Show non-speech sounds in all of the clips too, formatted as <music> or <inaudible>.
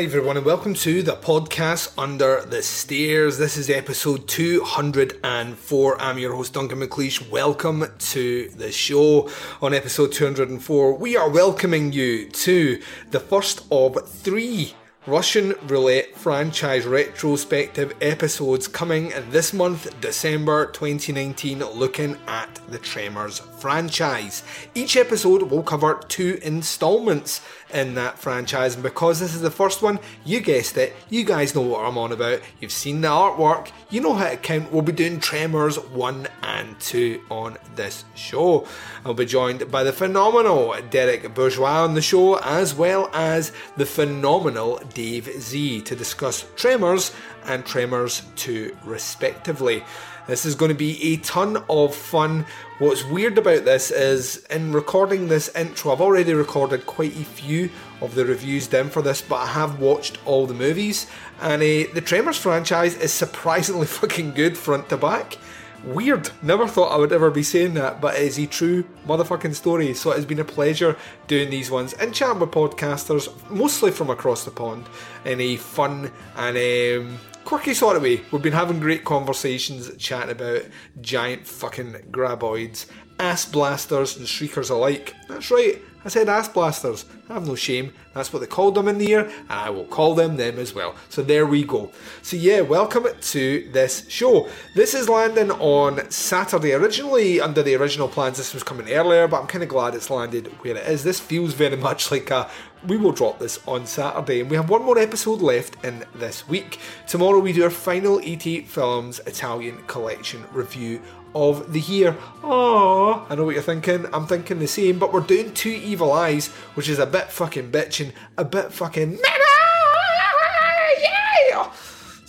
Hi, everyone, and welcome to the podcast Under the Stairs. This is episode 204. I'm your host, Duncan McLeish. Welcome to the show. On episode 204, we are welcoming you to the first of three Russian Roulette franchise retrospective episodes coming this month, December 2019, looking at the Tremors franchise. Each episode will cover two installments in that franchise, and because this is the first one, you guessed it, you guys know what I'm on about. You've seen the artwork, you know how to count. We'll be doing Tremors 1 and 2 on this show. I'll be joined by the phenomenal Derek Bourgeois on the show, as well as the phenomenal Dave Z to discuss Tremors and Tremors 2 respectively. This is going to be a ton of fun. What's weird about this is in recording this intro, I've already recorded quite a few of the reviews done for this, but I have watched all the movies, and uh, the Tremors franchise is surprisingly <laughs> fucking good front to back. Weird. Never thought I would ever be saying that, but it is a true motherfucking story. So it has been a pleasure doing these ones and chatting with podcasters, mostly from across the pond, in a fun and um, quirky sort of way. We've been having great conversations, chatting about giant fucking graboids, ass blasters, and shriekers alike. That's right. I said ass blasters. Have no shame. That's what they called them in the air, and I will call them them as well. So there we go. So yeah, welcome to this show. This is landing on Saturday. Originally, under the original plans, this was coming earlier, but I'm kind of glad it's landed where it is. This feels very <laughs> much like a we will drop this on Saturday, and we have one more episode left in this week. Tomorrow we do our final ET Films Italian Collection review of the year. Oh, I know what you're thinking. I'm thinking the same, but we're doing Two Evil Eyes, which is a bit fucking bitching, a bit fucking.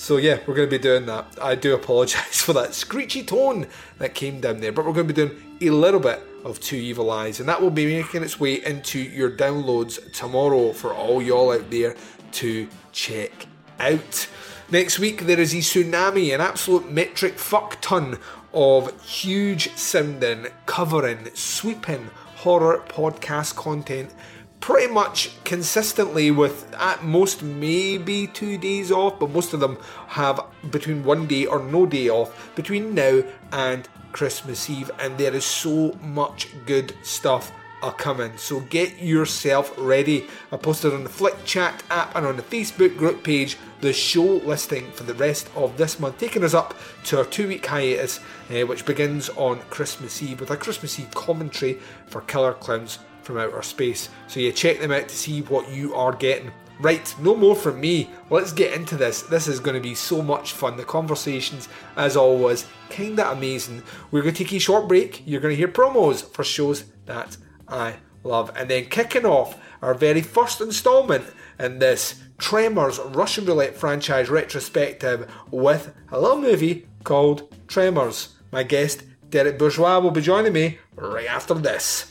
So yeah, we're going to be doing that. I do <laughs> apologise for that screechy tone that came down there, but we're going to be doing a little bit of Two Evil Eyes, and that will be making its way into your downloads tomorrow for all y'all out there to check out. Next week there is a tsunami, an absolute metric fuck ton of huge sounding, covering, sweeping horror podcast content pretty much consistently with at most maybe two days off, but most of them have between one day or no day off between now and Christmas Eve, and there is so much good stuff are coming. So get yourself ready. I posted on the Flick Chat app and on the Facebook group page the show listing for the rest of this month, taking us up to our two week hiatus, uh, which begins on Christmas Eve with a Christmas Eve commentary for Killer Clowns from Outer Space. So you check them out to see what you are getting. Right, no more from me. Let's get into this. This is going to be so much fun. The conversations, as always, kinda amazing. We're going to take a short break. You're going to hear promos for shows that I love. And then kicking off our very first installment in this Tremors Russian Roulette franchise retrospective with a little movie called Tremors. My guest, Derek Bourgeois, will be joining me right after this.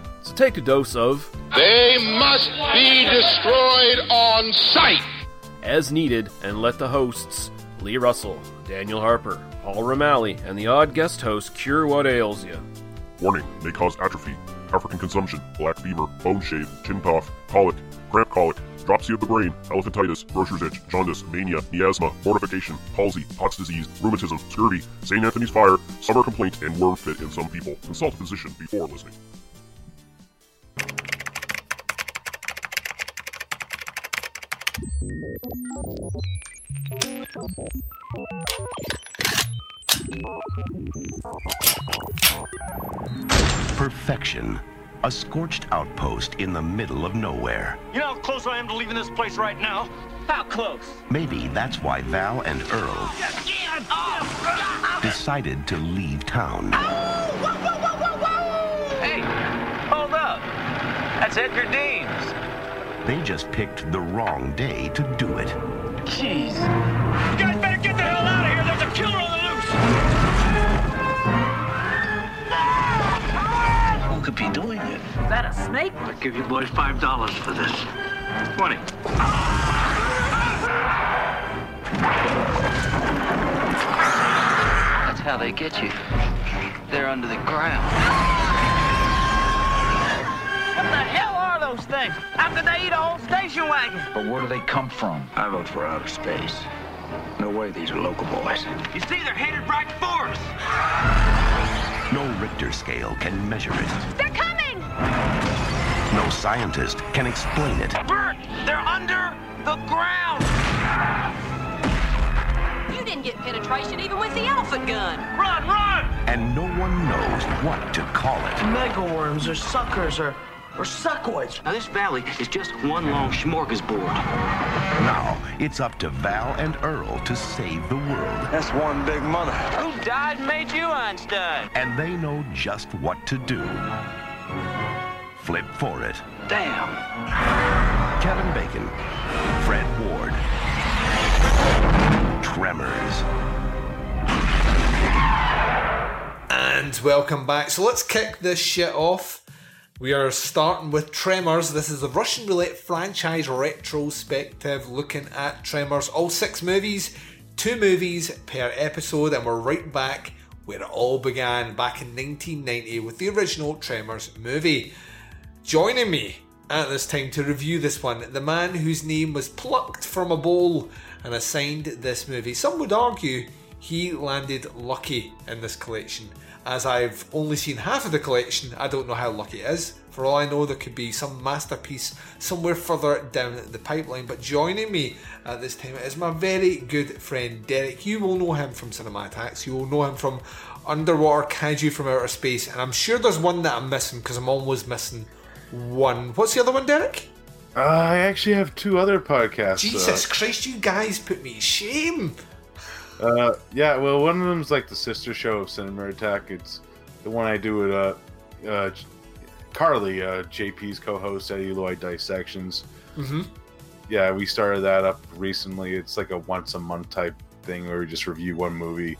So take a dose of They must be destroyed on sight. as needed and let the hosts, Lee Russell, Daniel Harper, Paul Romali, and the odd guest host cure what ails you. Warning may cause atrophy, African consumption, black fever, bone shave, chin cough, colic, cramp colic, dropsy of the brain, elephantitis, grocer's itch, jaundice, mania, miasma, mortification, palsy, Pott's disease, rheumatism, scurvy, St. Anthony's fire, summer complaint, and worm fit in some people. Consult a physician before listening. Perfection. A scorched outpost in the middle of nowhere. You know how close I am to leaving this place right now? How close? Maybe that's why Val and Earl decided to leave town. Hey, hold up. That's Edgar Deems. They just picked the wrong day to do it. Jeez. You guys better get the hell out of here. There's a killer on the loose. Who could be doing it? Is that a snake? I'll give you boys five dollars for this. Twenty. That's how they get you. They're under the ground. What the hell are those things? How could they eat a whole station wagon? But where do they come from? I vote for outer space. No way these are local boys. You see, they're headed right for us. No Richter scale can measure it. They're coming! No scientist can explain it. Bert, they're under the ground. You didn't get penetration even with the elephant gun. Run, run! And no one knows what to call it. Megaworms or suckers or, or suckoids. Now this valley is just one long smorgasbord. Now it's up to Val and Earl to save the world. That's one big mother. Who died and made you Einstein? And they know just what to do. Flip for it. Damn. Kevin Bacon, Fred Ward, Tremors. And welcome back. So let's kick this shit off. We are starting with Tremors. This is the Russian Roulette franchise retrospective looking at Tremors. All six movies, two movies per episode, and we're right back where it all began back in 1990 with the original Tremors movie. Joining me at this time to review this one, the man whose name was plucked from a bowl and assigned this movie. Some would argue he landed lucky in this collection. As I've only seen half of the collection, I don't know how lucky it is. For all I know, there could be some masterpiece somewhere further down the pipeline. But joining me at this time is my very good friend Derek. You will know him from Cinematics, you will know him from Underwater Kaiju from Outer Space, and I'm sure there's one that I'm missing because I'm always missing one. What's the other one, Derek? Uh, I actually have two other podcasts. Jesus Christ, you guys put me to shame. Uh, yeah, well, one of them's like the sister show of Cinema Attack. It's the one I do with uh, uh, Carly, uh, JP's co-host at Eloy Dissections. Mm-hmm. Yeah, we started that up recently. It's like a once a month type thing where we just review one movie,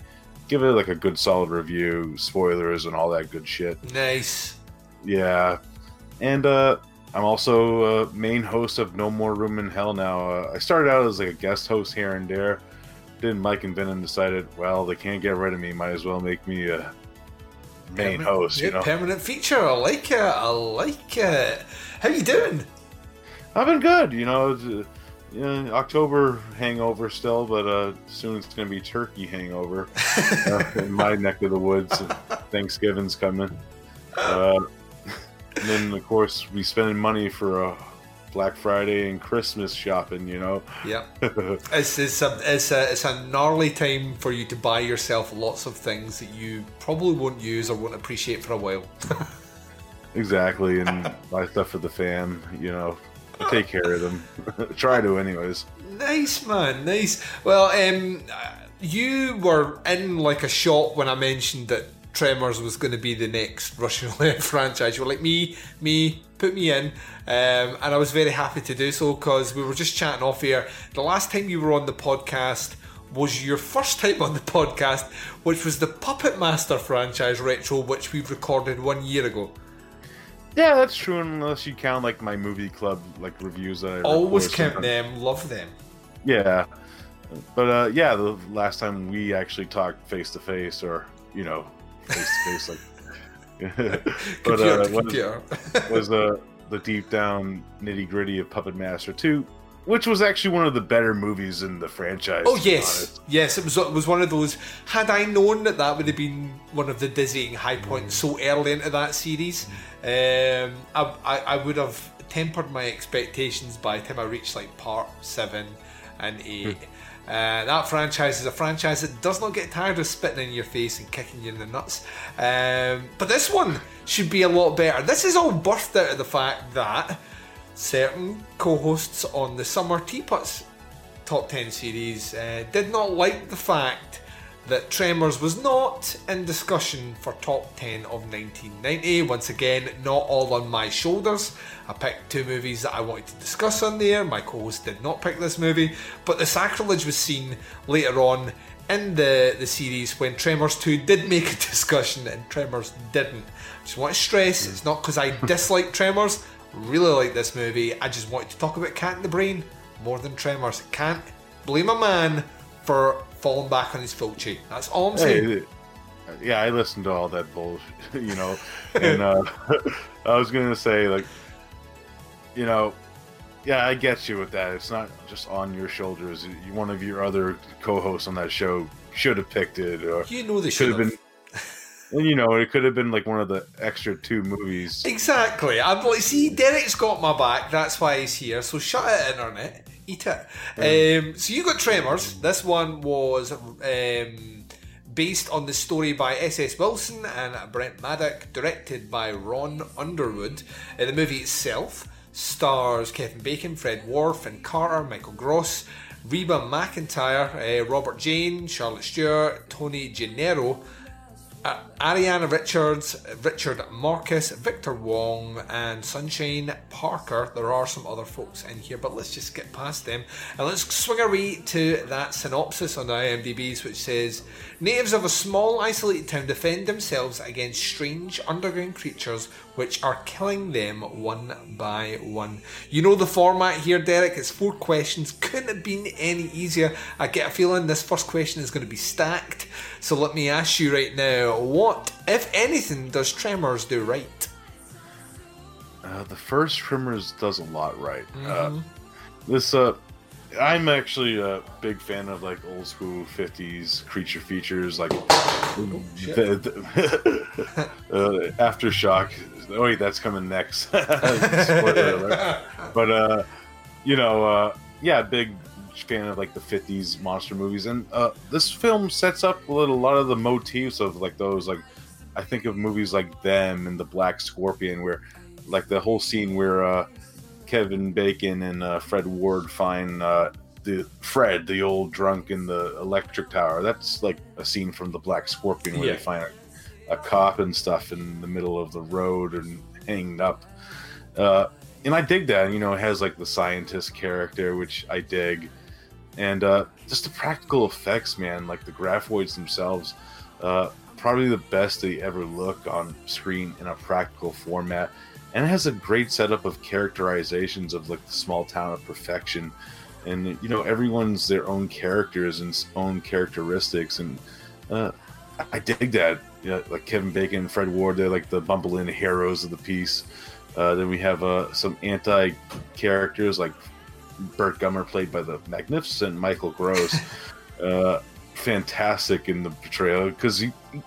give it like a good solid review, spoilers and all that good shit. Nice. Yeah, and uh, I'm also uh, main host of No More Room in Hell now. Uh, I started out as like a guest host here and there. Then Mike and Venom decided, well, they can't get rid of me. Might as well make me a main Permanent- host. yeah, You know, permanent feature. I like it. I like it. How you doing? I've been good. You know, it's, uh, you know, October hangover still, but uh, soon it's gonna be turkey hangover uh, <laughs> in my neck of the woods. Thanksgiving's coming. Uh, <laughs> and then, of course, we spending money for uh, Black Friday and Christmas shopping. You know. Yeah. <laughs> It's, it's, a, it's, a, it's a gnarly time for you to buy yourself lots of things that you probably won't use or won't appreciate for a while. <laughs> Exactly, and <laughs> buy stuff for the fam. You know, take care of them. Try to, anyways. Nice, man. Nice. Well, um, you were in like a shot when I mentioned that Tremors was going to be the next Russian roulette franchise. You were like, me, me, put me in. Um, and I was very happy to do so because we were just chatting off here. The last time you were on the podcast was your first time on the podcast, which was the Puppet Master franchise retro, which we've recorded one year ago. Yeah, that's true. Unless you count like my movie club like reviews I Always count sometimes. them, love them. Yeah, but uh, yeah, the last time we actually talked face to face, or you know, face to face, like. <laughs> but <laughs> uh, was, <laughs> was uh, the deep down nitty gritty of Puppet Master 2, which was actually one of the better movies in the franchise. Oh yes, yes. It was it was one of those. Had I known that that would have been one of the dizzying high points so early into that series, um, I, I I would have tempered my expectations by the time I reached like part seven and eight. Uh, that franchise is a franchise that does not get tired of spitting in your face and kicking you in the nuts. Um, but this one should be a lot better. This is all birthed out of the fact that certain co-hosts on the Summer Teapots top 10 series uh, did not like the fact that Tremors was not in discussion for top 10 of 1990. Once again, not all on my shoulders. I picked two movies that I wanted to discuss on there. My co host did not pick this movie, but the sacrilege was seen later on in the, the series when Tremors 2 did make a <laughs> discussion and Tremors didn't. Just want to stress hmm. it's not because I <laughs> dislike Tremors, really like this movie. I just wanted to talk about Cat in the Brain more than Tremors. Can't blame a man for falling back on his Fulci. That's all I'm saying. Hey, yeah, I listened to all that bullshit, <laughs> you know, and uh, <laughs> I was gonna say like, you know, yeah, I get you with that. It's not just on your shoulders. You, one of your other co-hosts on that show should have picked it, or You know they it could have been. And you know, it could have been like one of the extra two movies. Exactly. I'm like, see, Derek's got my back. That's why he's here. So shut it, internet. Eat it. Um, so you got Tremors. This one was um, based on the story by S.S. Wilson and Brent Maddock, directed by Ron Underwood. Uh, the movie itself stars Kevin Bacon, Fred Ward, and Carter, Michael Gross, Reba McEntire, uh, Robert Jayne, Charlotte Stewart, Tony Gennaro. Ariana Richards, Richard Marcus, Victor Wong, and Sunshine Parker. There are some other folks in here, but let's just get past them and let's swing our way to that synopsis on IMDb's, which says Natives of a small isolated town defend themselves against strange underground creatures which are killing them one by one. You know the format here, Derek. It's four questions. Couldn't have been any easier. I get a feeling this first question is going to be stacked. So let me ask you right now what, if anything, does Tremors do right? Uh, the first Tremors does a lot right. Uh, Mhm. this, uh, I'm actually a big fan of like old school '50s creature features, like shit. the, the- <laughs> uh, Aftershock. Oh wait, that's coming next. <laughs> <laughs> But uh, you know, uh, yeah, big fan of like the '50s monster movies, and uh, this film sets up a little, a lot of the motifs of like those. Like, I think of movies like them and the Black Scorpion, where like the whole scene where uh, Kevin Bacon and uh, Fred Ward find uh, the Fred, the old drunk in the electric tower. That's like a scene from the Black Scorpion where Yeah. they find a, a cop and stuff in the middle of the road and hanged up. Uh, and I dig that. You know, it has like the scientist character, which I dig, and uh, just the practical effects, man. Like the graboids themselves, uh, probably the best they ever look on screen in a practical format. And it has a great setup of characterizations of like the small town of perfection, and you know everyone's their own characters and own characteristics, and uh, I- dig that. You know, like Kevin Bacon and Fred Ward, they're like the bumble in heroes of the piece. Uh, then we have uh, some anti characters like Burt Gummer, played by the magnificent Michael Gross. <laughs> uh, fantastic in the portrayal because he he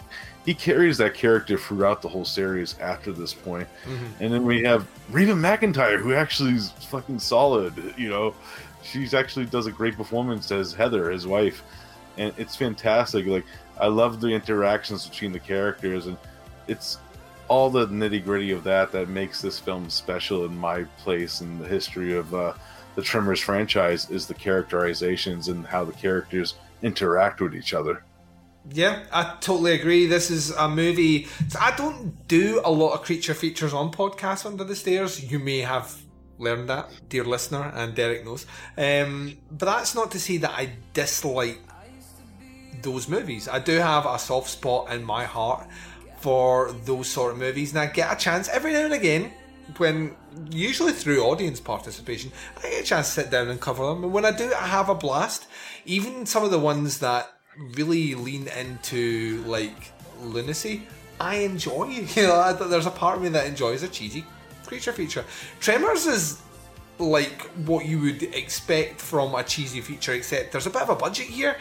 carries that character throughout the whole series after this point. And then we have Reba McEntire, who actually is fucking solid. You know, she's actually does a great performance as Heather, his wife, and it's fantastic. Like I love the interactions between the characters, and it's all the nitty gritty of that that makes this film special in my place in the history of uh, the Tremors franchise is the characterizations and how the characters interact with each other. Yeah, I totally agree. This is a movie. I don't do a lot of creature features on podcasts under the stairs. You may have learned that, dear listener, and Derek knows. Um, but that's not to say that I dislike those movies. I do have a soft spot in my heart for those sort of movies, and I get a chance every now and again when usually through audience participation, I get a chance to sit down and cover them. And when I do, I have a blast. Even some of the ones that really lean into like lunacy, I enjoy. <laughs> You know, I, there's a part of me that enjoys a cheesy creature feature. Tremors is like what you would expect from a cheesy feature, except there's a bit of a budget here,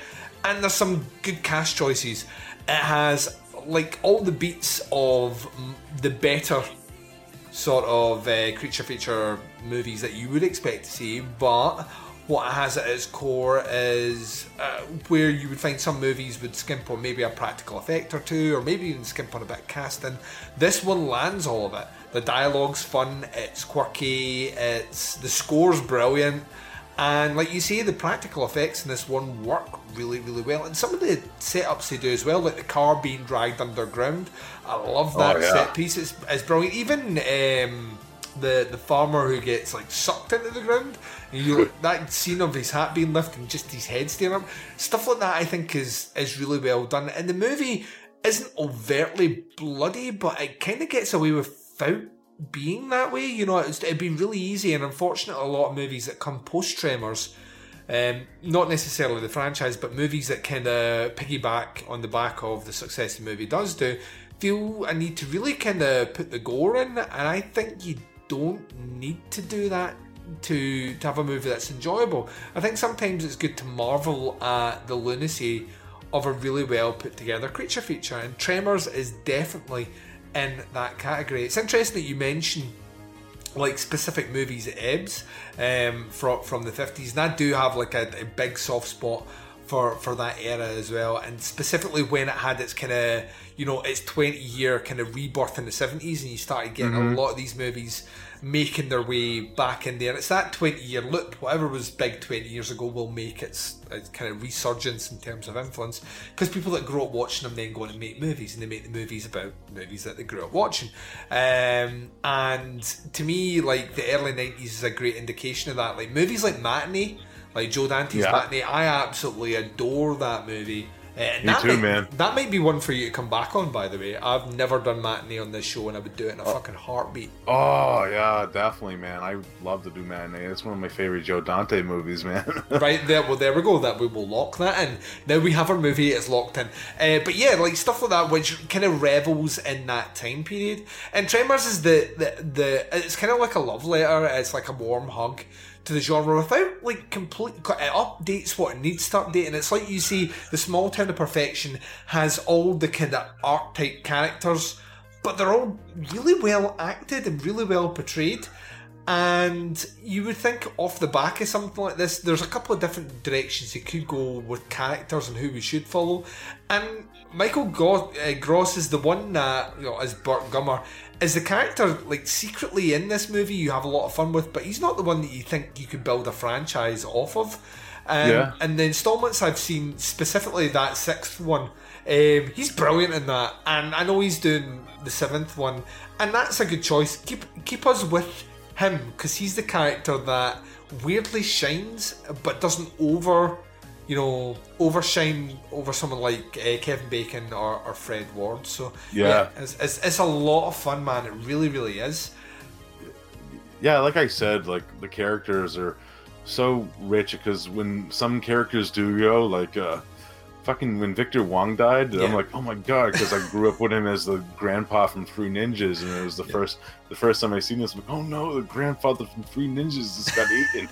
and there's some good cast choices. It has like all the beats of the better sort of uh, creature feature movies that you would expect to see, but what it has at its core is uh, where you would find some movies would skimp on maybe a practical effect or two, or maybe even skimp on a bit of casting. This one lands all of it. The dialogue's fun, it's quirky, it's the score's brilliant, and like you say, the practical effects in this one work really, really well. And some of the setups they do as well, like the car being dragged underground. I love that Oh, yeah. set piece. It's, it's brilliant. Even um, the the farmer who gets like sucked into the ground, and you <laughs> that scene of his hat being lifted and just his head staying up, stuff like that. I think is is really well done. And the movie isn't overtly bloody, but it kind of gets away without being that way. You know, it's, it'd be really easy, and unfortunately, a lot of movies that come post Tremors. Um, not necessarily the franchise, but movies that kind of piggyback on the back of the success the movie does do, feel a need to really kind of put the gore in, and I think you don't need to do that to to have a movie that's enjoyable. I think sometimes it's good to marvel at the lunacy of a really well put together creature feature, and Tremors is definitely in that category. It's interesting that you mention like specific movies at Ebbs um, from from the fifties, and I do have like a, a big soft spot for for that era as well, and specifically when it had its kind of you know its twenty year kind of rebirth in the seventies, and you started getting Mhm. a lot of these movies making their way back in there. It's that twenty year loop. Whatever was big twenty years ago will make its, its kind of resurgence in terms of influence, because people that grew up watching them then go on and make movies, and they make the movies about movies that they grew up watching. Um, and to me, like the early nineties is a great indication of that. Like movies like Matinee, like Joe Dante's Yeah. Matinee, I absolutely adore that movie. Uh, that too, might, man. That might be one for you to come back on, by the way. I've never done Matinee on this show, and I would do it in a fucking heartbeat. Oh yeah, definitely, man. I love to do matinee. It's one of my favorite Joe Dante movies, man. <laughs> right there, well, there we go. That we will lock that in. Now we have our movie; it's locked in. Uh, but yeah, like stuff like that, which kind of revels in that time period. And Tremors is the the, the it's kind of like a love letter. It's like a warm hug to the genre without like complete. It updates what it needs to update, and it's like you see, the small town of perfection has all the kind of archetype characters, but they're all really well acted and really well portrayed. And you would think off the back of something like this, there's a couple of different directions you could go with characters and who we should follow. And Michael Go- uh, Gross is the one that, you know, as Burt Gummer, is the character like secretly in this movie you have a lot of fun with, but he's not the one that you think you could build a franchise off of. Um, Yeah. And the installments I've seen, specifically that sixth one, um, he's brilliant in that, and I know he's doing the seventh one, and that's a good choice. Keep keep us with him because he's the character that weirdly shines but doesn't over, you know, overshine over someone like uh, Kevin Bacon or, or Fred Ward. So Yeah. it's, it's it's a lot of fun, man. It really really is. yeah, like I said, like the characters are so rich because when some characters do go, like uh fucking when Victor Wong died, Yeah. I'm like, oh my god, because I grew up with him as the grandpa from Three Ninjas, and it was the first the first time I seen this. I'm like, oh no, the grandfather from Three Ninjas just got eaten.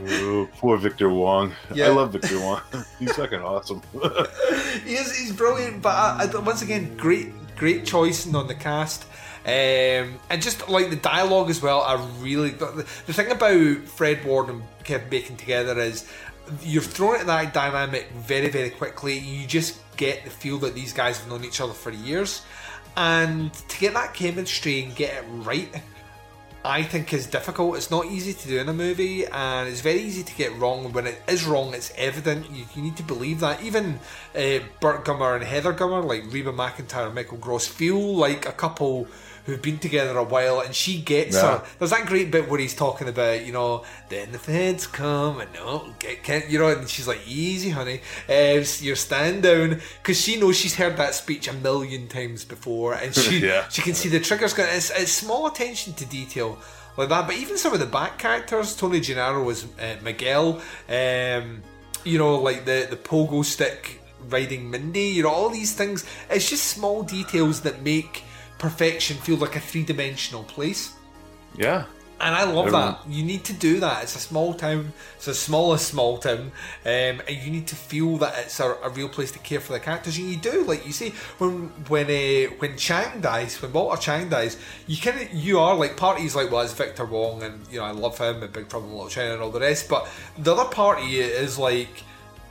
Oh, poor Victor Wong. Yeah. I love Victor Wong. <laughs> He's fucking awesome. <laughs> he is, he's brilliant, but I, I, once again, great, great choicing on the cast. Um, and just like the dialogue as well, I really the, the thing about Fred Ward and Kevin Bacon together is you're thrown into that dynamic very, very quickly. You just get the feel that these guys have known each other for years, and to get that chemistry and get it right, I think is difficult. It's not easy to do in a movie, and it's very easy to get wrong. When it is wrong, it's evident. You, you need to believe that. Even uh, Burt Gummer and Heather Gummer, like Reba McEntire and Michael Gross, feel like a couple who've been together a while, and she gets Yeah. her. There's that great bit where he's talking about, you know, then the feds come and no, get, can't, you know, and she's like, easy, honey, uh, you're stand down, because she knows she's heard that speech a million times before, and <laughs> she Yeah. she can see the triggers going. It's, it's small attention to detail like that, but even some of the back characters, Tony Gennaro was uh, Miguel, um, you know, like the the pogo stick riding Mindy, you know, all these things. It's just small details that make perfection feel like a three dimensional place. Yeah. And I love Everyone- that. You need to do that. It's a small town. It's the smallest small town, um, and you need to feel that it's a, a real place to care for the characters. And you do, like you see, when when uh, when Chang dies, when Walter Chang dies, you kind of you are like parties like well, it's Victor Wong, and you know I love him and Big Trouble in Little China and all the rest. But the other party is like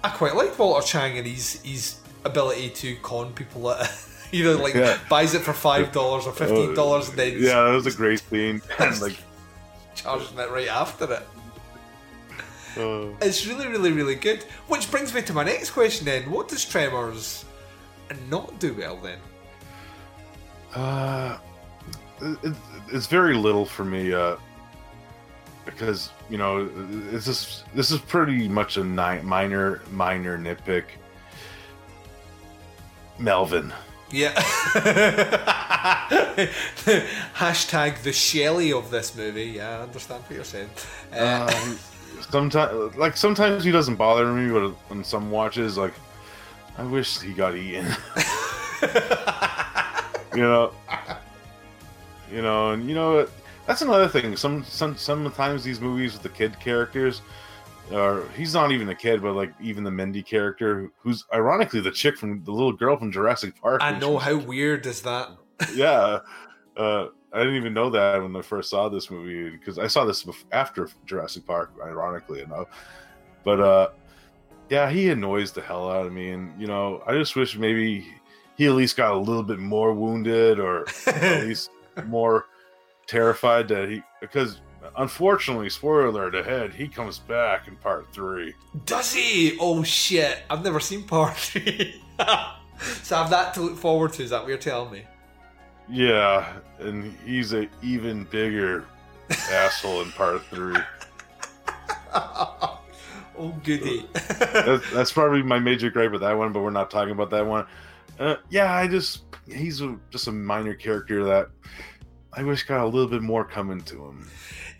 I quite like Walter Chang and his his ability to con people. At, <laughs> <laughs> you know, like Yeah. buys it for five dollars or fifteen dollars, and then Yeah, that was a great scene. <laughs> And like, charging it right after it. uh, It's really, really, really good. Which brings me to my next question then. What does Tremors not do well then? Uh, it, it's very little for me, uh, because you know this is this is pretty much a ni- minor minor nitpick. Melvin, Yeah. <laughs> Hashtag the Shelley of this movie. Yeah, I understand what you're saying. Uh, um, sometimes like sometimes he doesn't bother me, but on some watches, like I wish he got eaten. <laughs> you know, you know, and you know that's another thing. Some some sometimes these movies with the kid characters, or he's not even a kid, but like even the Mindy character, who's ironically the chick from the little girl from Jurassic Park. I know how weird is that. <laughs> yeah. Uh, I didn't even know that when I first saw this movie because I saw this after Jurassic Park, ironically enough. But uh, yeah, he annoys the hell out of me, and you know, I just wish maybe he at least got a little bit more wounded, or at <laughs> least more terrified that he because unfortunately, spoiler alert ahead, he comes back in part three. Does he? Oh shit! I've never seen part three. <laughs> so I've that to look forward to. Is that what you're telling me? Yeah, and he's an even bigger asshole in part three. <laughs> oh goody. that's, that's probably my major gripe with that one, but we're not talking about that one. Uh, yeah, I just he's a, just a minor character that I wish got a little bit more coming to him.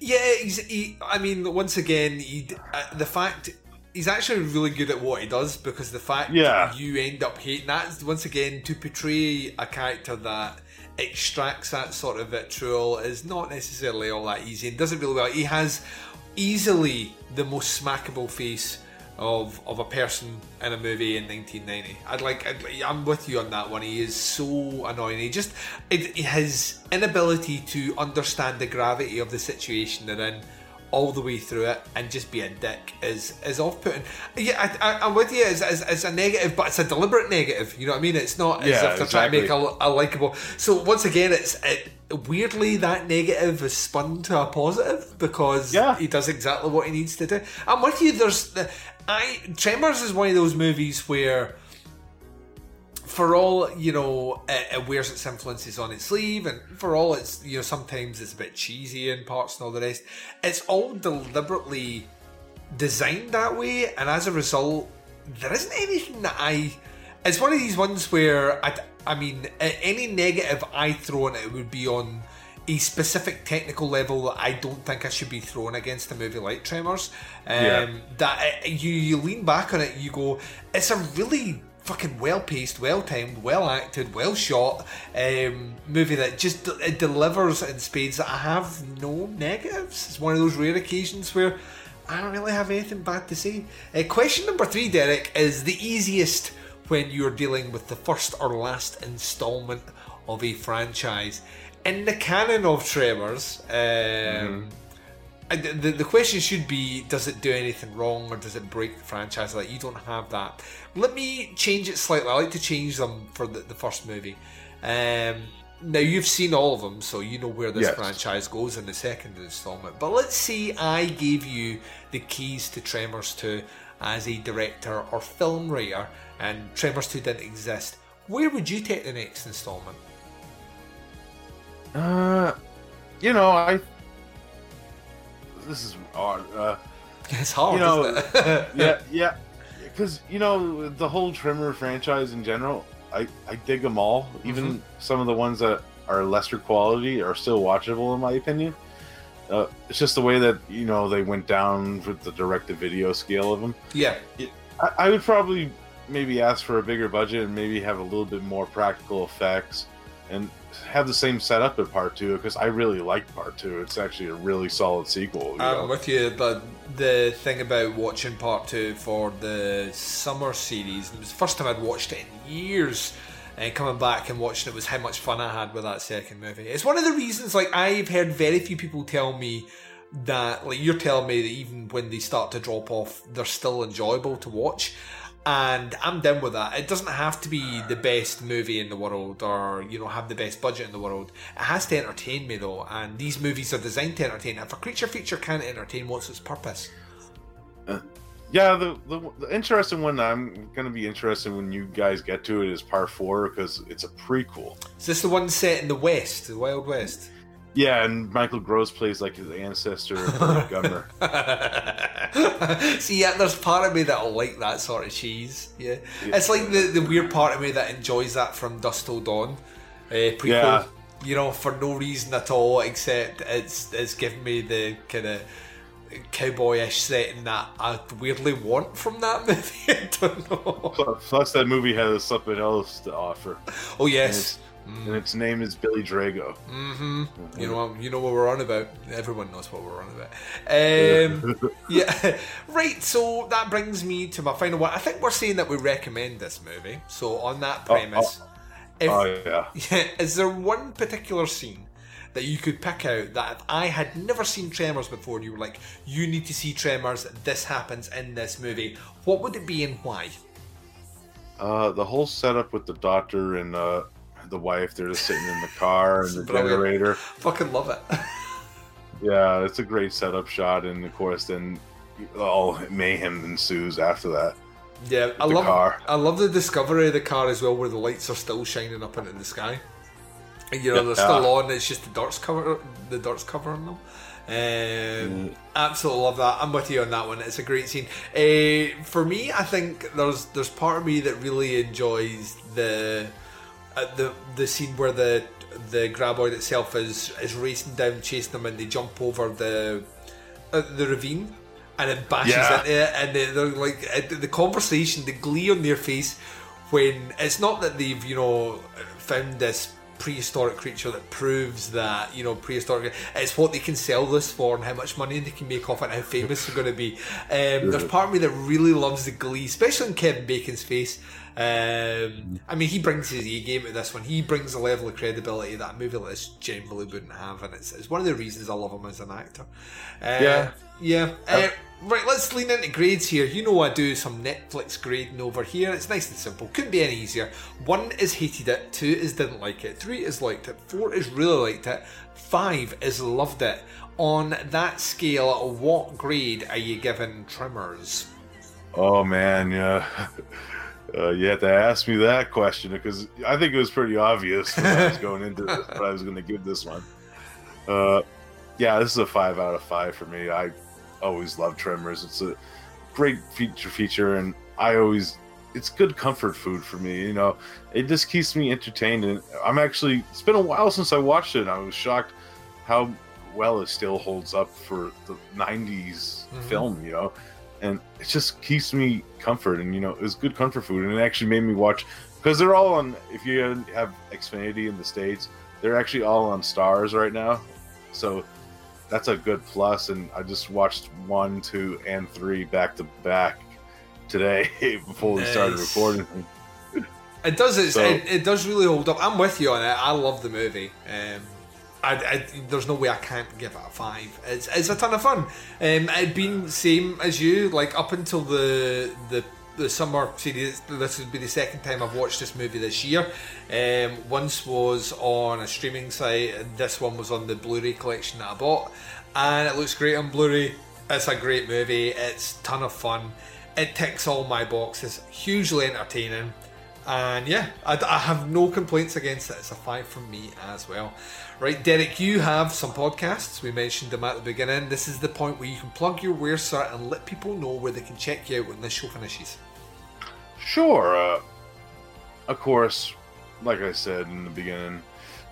Yeah, he's. He, I mean, once again, he, uh, the fact he's actually really good at what he does because the fact Yeah. you end up hating that once again to portray a character that extracts that sort of vitriol is not necessarily all that easy and does it really well. He has easily the most smackable face of of a person in a movie in 1990. I'd like, I'd, I'm with you on that one. He is so annoying. He just it, his inability to understand the gravity of the situation they're in all the way through it and just be a dick is is off putting. Yeah, I, I, I'm with you. It's, it's, it's a negative, but it's a deliberate negative. You know what I mean? It's not as if they're trying to make a, a likable. So once again, it's it, weirdly that negative is spun to a positive because Yeah. he does exactly what he needs to do. I'm with you. There's the I Tremors is one of those movies where for all you know, it, it wears its influences on its sleeve, and for all it's you know sometimes it's a bit cheesy in parts and all the rest. It's all deliberately designed that way, and as a result, there isn't anything that I. It's one of these ones where I, I mean, any negative I throw on it would be on a specific technical level that I don't think I should be thrown against a movie like Tremors. Um, Yeah. That uh, you you lean back on it, you go, it's a really fucking well paced, well timed, well acted, well shot um, movie that just it delivers in spades. That I have no negatives. It's one of those rare occasions where. I don't really have anything bad to say. Uh, question number three, Derek, is the easiest when you're dealing with the first or last installment of a franchise. In the canon of Tremors, um, uh, the, the, the question should be does it do anything wrong or does it break the franchise? Like, you don't have that. Let me change it slightly. I like to change them for the, the first movie. Um, now, you've seen all of them, so you know where this Yes. franchise goes in the second installment. But let's say I gave you the keys to Tremors 2 as a director or film writer, and Tremors 2 didn't exist. Where would you take the next installment? Uh, you know, I. This is odd. Uh, It's hard, you know, isn't it? <laughs> yeah, yeah, <laughs> because you know the whole Tremor franchise in general, I I dig them all. Even Mm-hmm. some of the ones that are lesser quality are still watchable in my opinion. Uh, it's just the way that you know they went down with the direct-to-video scale of them. yeah. I, I would probably maybe ask for a bigger budget and maybe have a little bit more practical effects. and have the same setup in part two because I really liked part two. It's actually a really solid sequel. you? I'm with you, but the thing about watching part two for the summer series, it was the first time I'd watched it in years. And coming back and watching it was how much fun I had with that second movie. It's one of the reasons, like, I've heard very few people tell me that, like, you're telling me that even when they start to drop off, they're still enjoyable to watch. And I'm down with that. It doesn't have to be the best movie in the world or, you know, have the best budget in the world. It has to entertain me, though. And these movies are designed to entertain. If a creature feature can't entertain, what's its purpose? Uh, yeah, the, the the interesting one I'm gonna be interested when you guys get to it is part four because it's a prequel. Is this the one set in the West, the Wild West? Yeah, and Michael Gross plays like his ancestor, Gummer. <laughs> See, yeah, there's part of me that'll like that sort of cheese. Yeah, it's like the, the weird part of me that enjoys that from Dusk Till Dawn, uh, prequel. Yeah. You know, for no reason at all, except it's it's giving me the kind of cowboyish setting that I weirdly want from that <laughs> movie. I don't know. Plus, plus that movie has something else to offer. Oh yes. Its, and its name is Billy Drago. hmm You know, you know what we're on about. Everyone knows what we're on about. Um, <laughs> yeah, right. So that brings me to my final one. I think we're saying that we recommend this movie. So on that Oh, premise, if, oh yeah. yeah, <laughs> is there one particular scene that you could pick out that if I had never seen Tremors before, and you were like, you need to see Tremors. This happens in this movie. What would it be and why? Uh, the whole setup with the doctor and uh, the wife, they're just sitting in the car and <laughs> the Brilliant. generator. Fucking love it. <laughs> Yeah, it's a great setup shot, and of course, then all mayhem ensues after that. Yeah, I the love car. I love the discovery of the car as well, where the lights are still shining up into the sky. And, you know, they're still on. It's just the dirt's cover the darts covering them. Um, Absolutely love that. I'm with you on that one. It's a great scene. Uh, for me, I think there's there's part of me that really enjoys the uh, the the scene where the the graboid itself is is racing down, chasing them, and they jump over the uh, the ravine, and it bashes Yeah. into it, and they- they're like uh, the conversation, the glee on their face when it's not that they've you know found this prehistoric creature that proves that you know prehistoric it's what they can sell this for and how much money they can make off it and how famous they're going to be um, there's part of me that really loves the glee especially in Kevin Bacon's face um, I mean he brings his E game to this one he brings a level of credibility that a movie like this generally wouldn't have and it's, it's one of the reasons I love him as an actor uh, Yeah. yeah. Uh, right, let's lean into grades here. You know, I do some Netflix grading over here. It's nice and simple. Couldn't be any easier. One is hated it, two is didn't like it, three is liked it, four is really liked it, five is loved it. On that scale, what grade are you giving Tremors? Oh man, yeah. <laughs> Uh, you had to ask me that question because I think it was pretty obvious when I was going into this what I was going to give this one. Uh, yeah, this is a five out of five for me. I always love Tremors. It's a great feature feature, and I always it's good comfort food for me. You know, it just keeps me entertained, and I'm actually it's been a while since I watched it. And I was shocked how well it still holds up for the '90s Mhm. film. You know, and it just keeps me comfort and you know it's good comfort food and it actually made me watch because they're all on if you have xfinity in the states they're actually all on Starz right now so that's a good plus and i just watched one two and three back to back today <laughs> before we started recording It does. It's, So- it, it does really hold up. I'm with you on it. I love the movie. Um, I, I, there's no way I can't give it a five. It's, it's a ton of fun. Um, it'd been same as you. Like up until the the the summer series. This would be the second time I've watched this movie this year. Um, once was on a streaming site. And this one was on the Blu-ray collection that I bought, and it looks great on Blu-ray. It's a great movie. It's ton of fun. It ticks all my boxes. Hugely entertaining. And yeah, I, I have no complaints against it. It's a five from me as well. Right, Derek, you have some podcasts. We mentioned them at the beginning. This is the point where you can plug your Where Sir and let people know where they can check you out when this show finishes. Sure. Uh, of course, like I said in the beginning,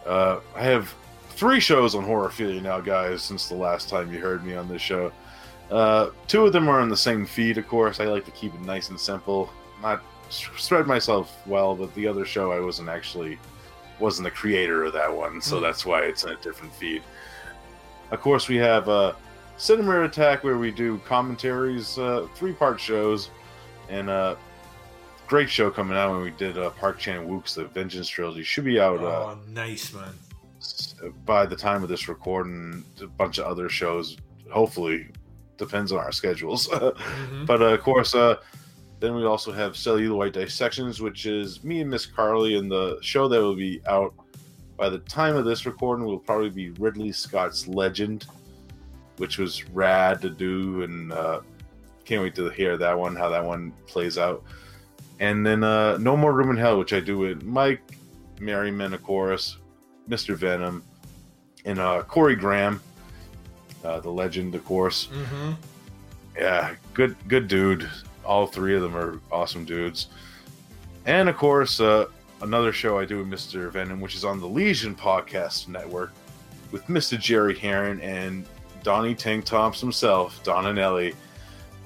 uh, I have three shows on Horrorphilia now, guys, since the last time you heard me on this show. Uh, two of them are on the same feed, of course. I like to keep it nice and simple, not spread myself well, but the other show I wasn't actually wasn't the creator of that one, so Hmm. that's why it's in a different feed. Of course, we have uh, Cinema Attack, where we do commentaries, uh, three part shows, and uh, great show coming out when we did uh, Park Chan Wook's The Vengeance Trilogy. Should be out uh, Oh, nice man. by the time of this recording. A bunch of other shows, hopefully, depends on our schedules. <laughs> Mhm. But uh, of course, uh, then we also have Celluloid Dissections, which is me and Miss Carly, and the show that will be out by the time of this recording will probably be Ridley Scott's Legend, which was rad to do, and uh, can't wait to hear that one, how that one plays out. And then uh, No More Room in Hell, which I do with Mike, of course, Mr. Venom, and uh, Corey Graham, uh, the legend, of course Mm-hmm. yeah, good good dude. All three of them are awesome dudes. And of course, uh, another show I do with Mr. Venom, which is on the Legion Podcast Network with Mr. Jerry Heron and Donnie Tank Thompson himself, Don and Ellie.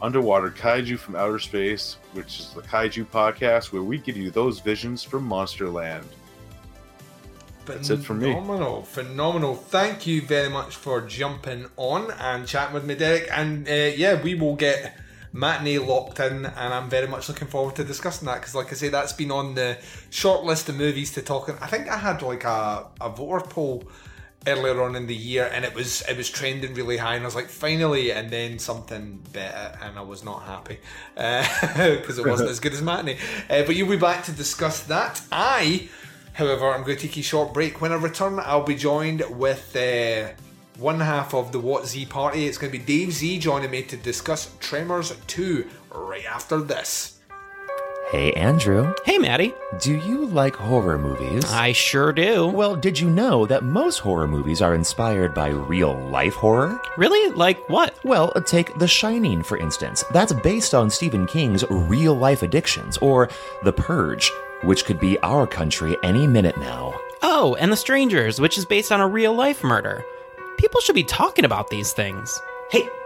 Underwater Kaiju from Outer Space, which is the Kaiju podcast where we give you those visions from Monsterland. That's it for me. Phenomenal, phenomenal. Thank you very much for jumping on and chatting with me, Derek. And uh, yeah, we will get matinee locked in, and I'm very much looking forward to discussing that because, like I say, that's been on the short list of movies to talk. And I think I had like a, a voter poll earlier on in the year, and it was it was trending really high, and I was like, finally, and then something better, and I was not happy <laughs> because it wasn't <laughs> as good as matinee. Uh, but you'll be back to discuss that. I. However, I'm going to take a short break. When I return, I'll be joined with uh, one half of the What Z party. It's going to be Dave Z joining me to discuss Tremors 2 right after this. Hey, Andrew. Hey, Maddie. Do you like horror movies? I sure do. Well, did you know that most horror movies are inspired by real life horror? Really? Like what? Well, take The Shining, for instance. That's based on Stephen King's real life addictions, or The Purge, which could be our country any minute now. Oh, and The Strangers, which is based on a real life murder. People should be talking about these things. Hey,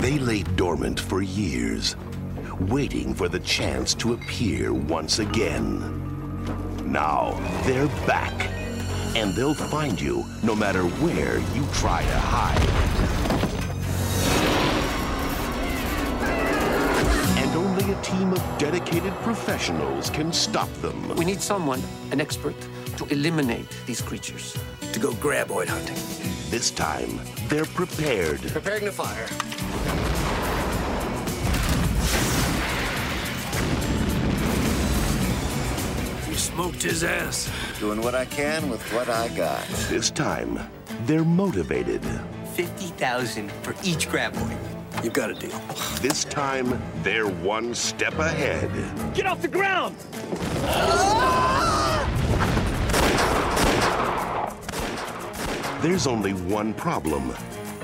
They lay dormant for years, waiting for the chance to appear once again. Now they're back, and they'll find you no matter where you try to hide. Only a team of dedicated professionals can stop them. We need someone, an expert, to eliminate these creatures. To go graboid hunting. This time, they're prepared. Preparing to fire. You smoked his ass. Doing what I can with what I got. This time, they're motivated. 50,000 for each graboid. You've got a deal. This time, they're one step ahead. Get off the ground! There's only one problem.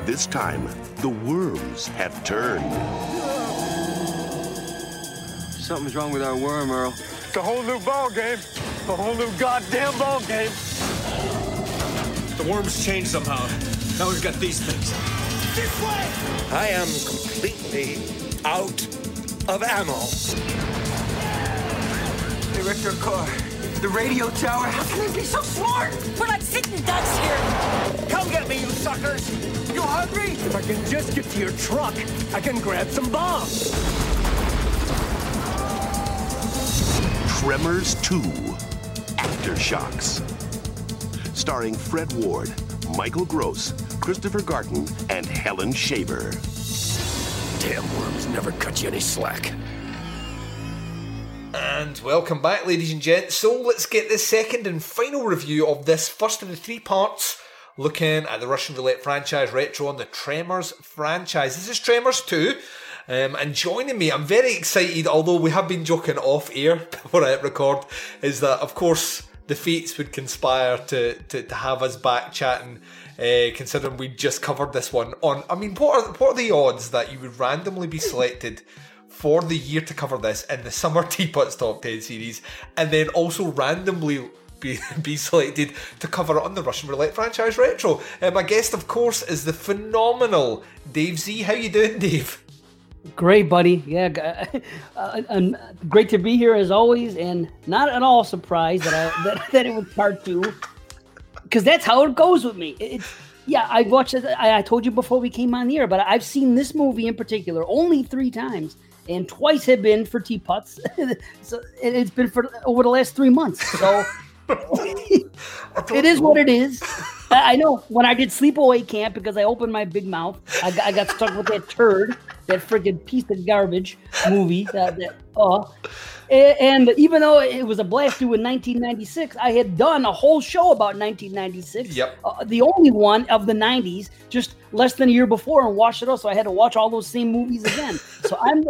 This time, the worms have turned. Something's wrong with our worm, Earl. It's a whole new ball game. A whole new goddamn ball game. The worms changed somehow. Now we've got these things. This way! I am completely out of ammo. They wrecked our car. The radio tower. How can they be so smart? We're like sitting ducks here. Come get me, you suckers! You hungry? If I can just get to your truck, I can grab some bombs. Tremors 2 Aftershocks. Starring Fred Ward, Michael Gross, Christopher Gartin, and Helen Shaver. Damn worms never cut you any slack. And welcome back, ladies and gents. So let's get the second and final review of this first of the three parts, looking at the Russian Roulette franchise retro on the Tremors franchise. This is Tremors 2. Um, and joining me, I'm very excited, although we have been joking off air <laughs> before I record, is that, of course, the fates would conspire to, to, to have us back chatting, uh, considering we just covered this one on. I mean, what are, what are the odds that you would randomly be selected for the year to cover this in the Summer <laughs> Teapots Top 10 series, and then also randomly be, <laughs> be selected to cover it on the Russian Roulette franchise retro. Uh, my guest, of course, is the phenomenal Dave Z. How you doing, Dave? Great, buddy. Yeah, <laughs> uh, and great to be here as always, and not at all surprised that I <laughs> that, that it was part two, because that's how it goes with me. It's yeah, I watched it. I, I told you before we came on the air, but I've seen this movie in particular only three times, and twice have been for teapots. <laughs> so it's been for over the last three months. So it is what it is. I know when I did sleepaway camp because I opened my big mouth, I got, I got stuck with that turd, that freaking piece of garbage movie. That, that uh, and even though it was a blast through in 1996, I had done a whole show about 1996. Yep. Uh, the only one of the 90s, just less than a year before, and watched it all. So I had to watch all those same movies again. so I'm,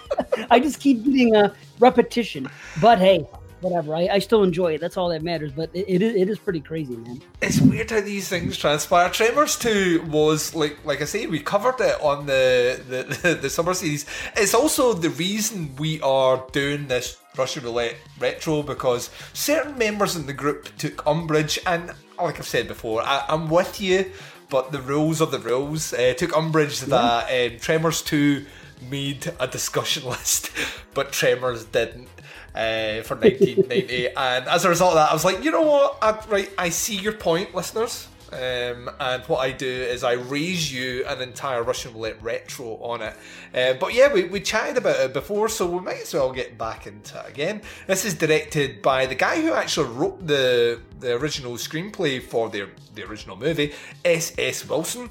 <laughs> I just keep getting a repetition. But hey, whatever. I, I still enjoy it. That's all that matters. But it, it, is, it is pretty crazy, man. It's weird how these things transpire. Tremors 2 was like like I say, we covered it on the, the, <laughs> the summer series. It's also the reason we are doing this Russian Roulette retro because certain members in the group took umbrage and like I've said before, I, am with you, but the rules are the rules. Uh, took umbrage yeah. that um, Tremors 2 made a discussion <laughs> list, but Tremors didn't uh, for 1990. <laughs> and as a result of that, I was like, you know what? I, right, I see your point, listeners. Um, and what I do is I raise you an entire Russian roulette retro on it. Uh, but yeah, we, we chatted about it before, so we might as well get back into it again. This is directed by the guy who actually wrote the the original screenplay for the the original movie, S. S. Wilson.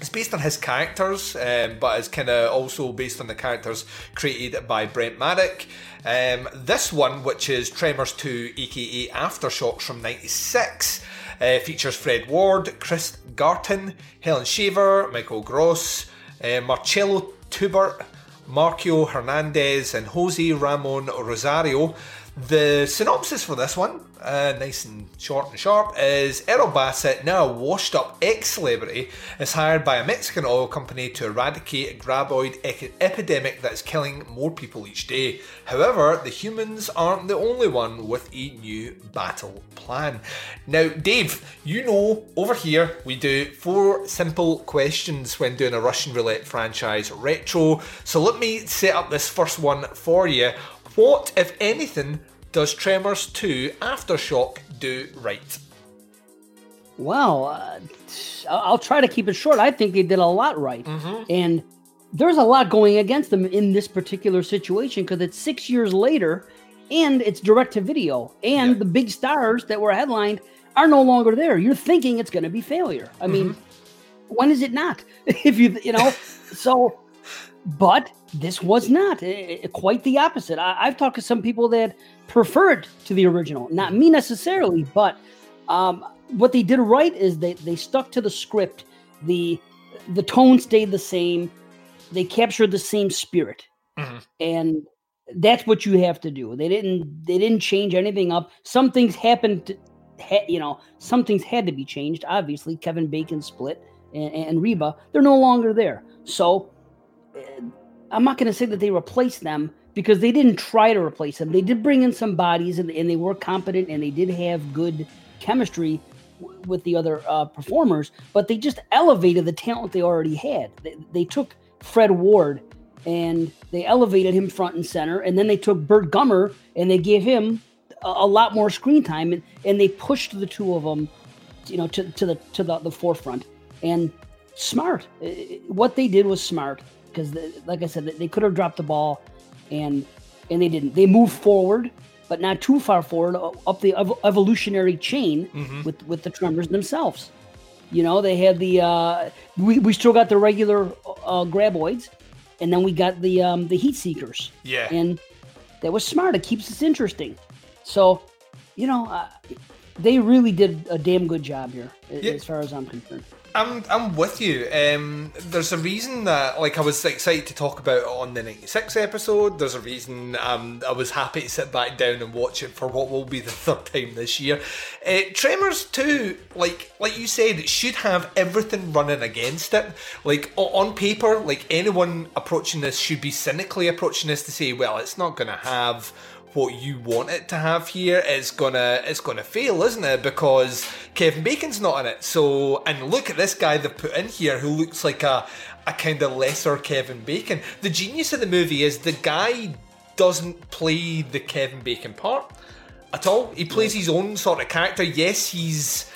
It's based on his characters, um, but it's kind of also based on the characters created by Brent Maddock. Um, this one, which is Tremors 2, aka Aftershocks from 96, uh, features Fred Ward, Chris Gartin, Helen Shaver, Michael Gross, uh, Marcelo Tubert, Marco Hernandez, and Jose Ramon Rosario. The synopsis for this one, uh, nice and short and sharp, is Errol Bassett, now a washed up ex celebrity, is hired by a Mexican oil company to eradicate a graboid epidemic that is killing more people each day. However, the humans aren't the only one with a new battle plan. Now, Dave, you know over here we do four simple questions when doing a Russian roulette franchise retro. So let me set up this first one for you. What, if anything, does Tremors 2 Aftershock do right? Well, uh, I'll try to keep it short. I think they did a lot right. Mm-hmm. And there's a lot going against them in this particular situation because it's six years later and it's direct to video. And yeah. the big stars that were headlined are no longer there. You're thinking it's going to be failure. I mm-hmm. mean, when is it not? <laughs> if you, you know, so but this was not uh, quite the opposite. I, have talked to some people that preferred to the original, not me necessarily, but um, what they did right is they, they stuck to the script. The the tone stayed the same. They captured the same spirit, mm-hmm. and that's what you have to do. They didn't they didn't change anything up. Some things happened. To, ha, you know, some things had to be changed. Obviously, Kevin Bacon split and, and Reba. They're no longer there. So I'm not going to say that they replaced them because they didn't try to replace them. They did bring in some bodies and, and they were competent and they did have good chemistry w- with the other uh, performers, but they just elevated the talent they already had. They, they took Fred Ward and they elevated him front and center, and then they took Burt Gummer and they gave him a, a lot more screen time, and, and they pushed the two of them, you know, to, to the to the, the forefront. And smart. What they did was smart because, like I said, they could have dropped the ball, and and they didn't. They moved forward, but not too far forward up the evolutionary chain mm-hmm. with with the Tremors themselves. You know, they had the uh, we we still got the regular uh, graboids, and then we got the um, the heat seekers. Yeah, and that was smart. It keeps us interesting. So, you know, uh, they really did a damn good job here, Yeah. as far as I'm concerned. I'm I'm with you. Um, there's a reason that like I was excited to talk about it on the '96 episode. There's a reason um, I was happy to sit back down and watch it for what will be the <laughs> third time this year. Uh, Tremors 2, like like you said, it should have everything running against it. Like on paper, like anyone approaching this should be cynically approaching this to say, well, it's not going to have what you want it to have here is gonna it's gonna fail, isn't it? Because Kevin Bacon's not in it. So and look at this guy they've put in here who looks like a a kind of lesser Kevin Bacon. The genius of the movie is the guy doesn't play the Kevin Bacon part at all. He plays his own sort of character. Yes, he's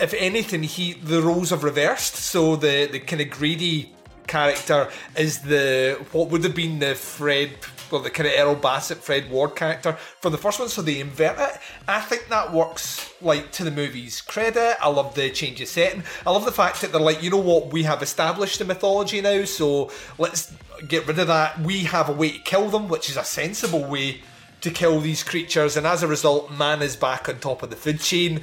if anything, he the roles have reversed. So the the kind of greedy character is the what would have been the Fred well the kind of Errol Bassett Fred Ward character for the first one. So they invert it. I think that works like to the movie's credit. I love the change of setting. I love the fact that they're like, you know what, we have established the mythology now, so let's get rid of that. We have a way to kill them, which is a sensible way to kill these creatures, and as a result, man is back on top of the food chain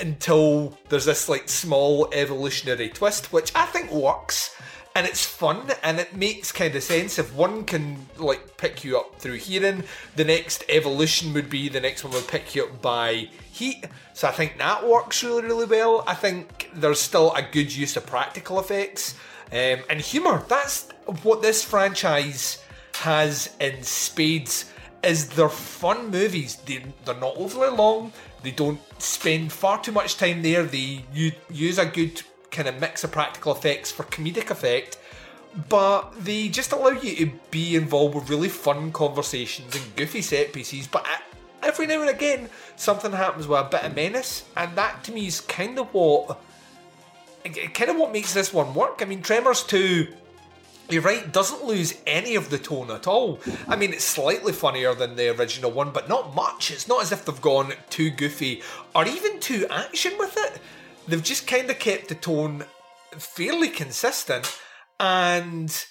until there's this like small evolutionary twist, which I think works. And it's fun and it makes kind of sense. If one can like pick you up through hearing, the next evolution would be the next one would pick you up by heat. So I think that works really, really well. I think there's still a good use of practical effects um, and humour. That's what this franchise has in spades is they're fun movies. They, they're not overly long. They don't spend far too much time there. They use a good kind of mix of practical effects for comedic effect, but they just allow you to be involved with really fun conversations and goofy set pieces. But every now and again, something happens with a bit of menace, and that to me is kind of what kind of what makes this one work. I mean, Tremors 2 you're right, doesn't lose any of the tone at all. I mean, it's slightly funnier than the original one, but not much. It's not as if they've gone too goofy or even too action with it. They've just kind of kept the tone fairly consistent. And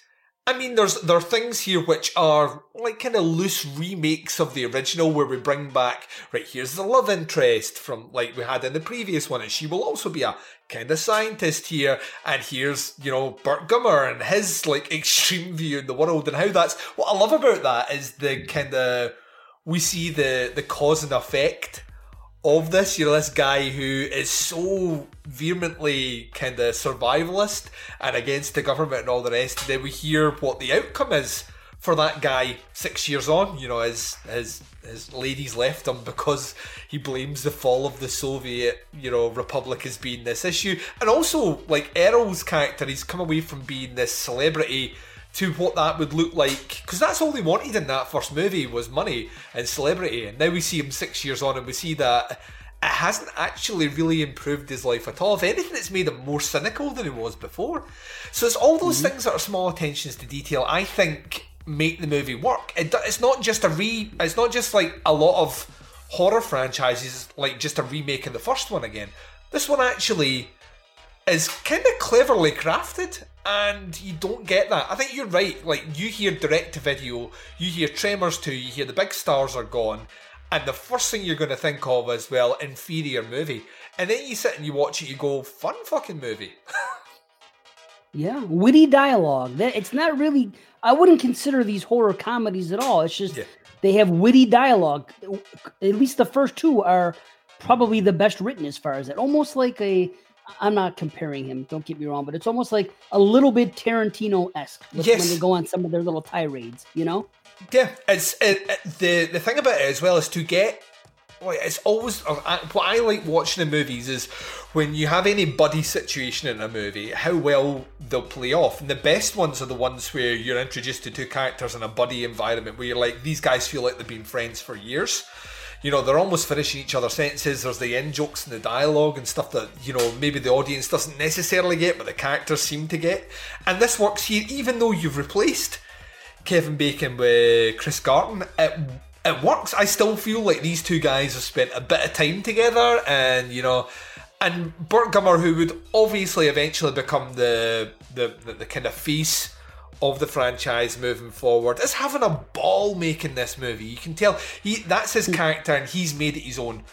I mean, there's there are things here which are like kind of loose remakes of the original, where we bring back right here's the love interest from like we had in the previous one, and she will also be a kind of scientist here, and here's you know Burt Gummer and his like <laughs> extreme view in the world, and how that's what I love about that is the kind of we see the the cause and effect of this. You know, this guy who is so vehemently kind of survivalist and against the government and all the rest. And then we hear what the outcome is for that guy six years on. You know, his his his ladies left him because he blames the fall of the Soviet, you know, republic as being this issue. And also, like Errol's character, he's come away from being this celebrity to what that would look like because that's all they wanted in that first movie was money and celebrity. And now we see him six years on and we see that it hasn't actually really improved his life at all. If anything it's made him more cynical than he was before. So it's all those mm-hmm. things that are small attentions to detail i think make the movie work. It, it's not just a re it's not just like a lot of horror franchises like just a remake of the first one again. This one actually is kind of cleverly crafted and you don't get that. I think you're right. Like you hear direct to video, you hear Tremors 2, you hear the big stars are gone, and the first thing you're going to think of is well, inferior movie. And then you sit and you watch it, you go, fun fucking movie. <laughs> Yeah, witty dialogue. That it's not really. I wouldn't consider these horror comedies at all. It's just they have witty dialogue. At least the first two are probably the best written as far as that. Almost like a. I'm not comparing him. Don't get me wrong, but it's almost like a little bit Tarantino esque when they go on some of their little tirades. You know. Yeah, it's it, it- the the thing about it as well is to get like it's always uh, what I like watching in movies is when you have any buddy situation in a movie, how well they'll play off. And the best ones are the ones where you're introduced to two characters in a buddy environment where you're like these guys feel like they've been friends for years. You know, they're almost finishing each other's sentences. There's the end jokes and the dialogue and stuff that, you know, maybe the audience doesn't necessarily get, but the characters seem to get. And this works here, even though you've replaced Kevin Bacon with Chris Gartin, it, it works. I still feel like these two guys have spent a bit of time together, and you know, and Burt Gummer, who would obviously eventually become the the, the, the kind of face of the franchise moving forward, is having a ball making this movie. You can tell he that's his character and he's made it his own.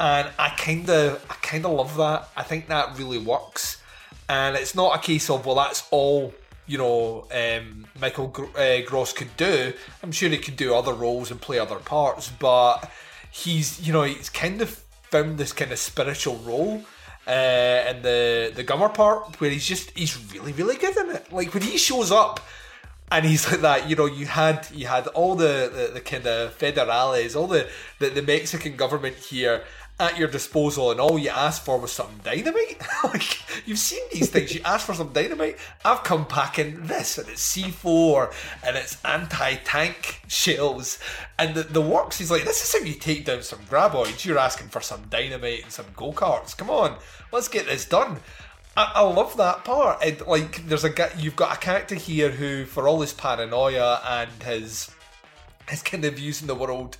And I kinda I kinda love that. I think that really works. And it's not a case of well that's all you know um, Michael uh, Gross could do. I'm sure he could do other roles and play other parts, but he's you know he's kind of found this kind of spiritual role uh, in the the Gummer part where he's just he's really really good in it. Like when he shows up and he's like that, you know, you had you had all the the, the kind of federales, all the, the the Mexican government here at your disposal, and all you asked for was some dynamite. <laughs> like you've seen these things, you asked for some dynamite. I've come packing this, and it's C four, and it's anti tank shells, and the the works. He's like, this is how you take down some graboids. You're asking for some dynamite and some go karts. Come on, let's get this done. I, love that part. It, like, there's a guy, you've got a character here who, for all his paranoia and his his kind of views in the world,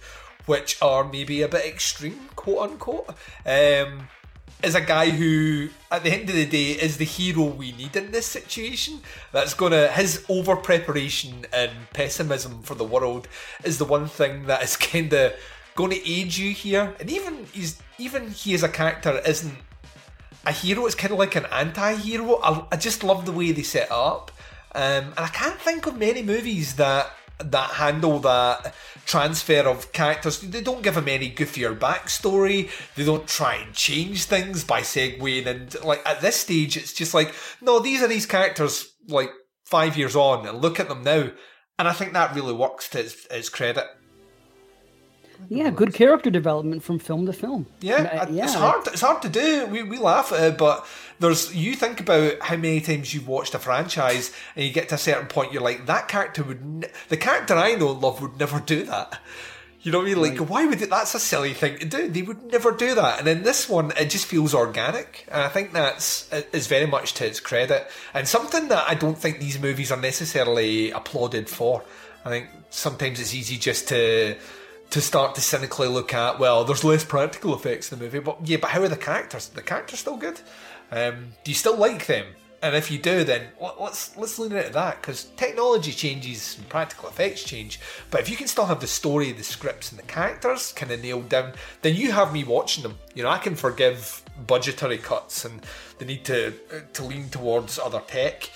which are maybe a bit extreme, quote unquote, um, is a guy who, at the end of the day, is the hero we need in this situation. That's gonna his over preparation and pessimism for the world is the one thing that is kind of going to aid you here. And even he's even he as a character isn't a hero. It's kind of like an anti-hero. I, I just love the way they set up, um, and I can't think of many movies that that handle that transfer of characters. They don't give them any goofier backstory. They don't try and change things by segueing. And like at this stage, it's just like, no, these are these characters like five years on, and look at them now. And I think that really works to its, its credit. Yeah, good character development from film to film. Yeah, Uh, yeah. it's hard. It's hard to do. We, we laugh at it, but there's you think about how many times you've watched a franchise and you get to a certain point, you're like, that character would, ne- the character I know and love would never do that. You know what I mean? Like, why would it? That's a silly thing to do. They would never do that. And in this one, it just feels organic, and I think that's is very much to its credit, and something that I don't think these movies are necessarily applauded for. I think sometimes it's easy just to to start to cynically look at well there's less practical effects in the movie but yeah but how are the characters? The characters still good? Um, do you still like them? And if you do then let- let's let's lean into that because technology changes and practical effects change. But if you can still have the story the scripts and the characters kind of nailed down then you have me watching them. You know i can forgive budgetary cuts and the need to to lean towards other tech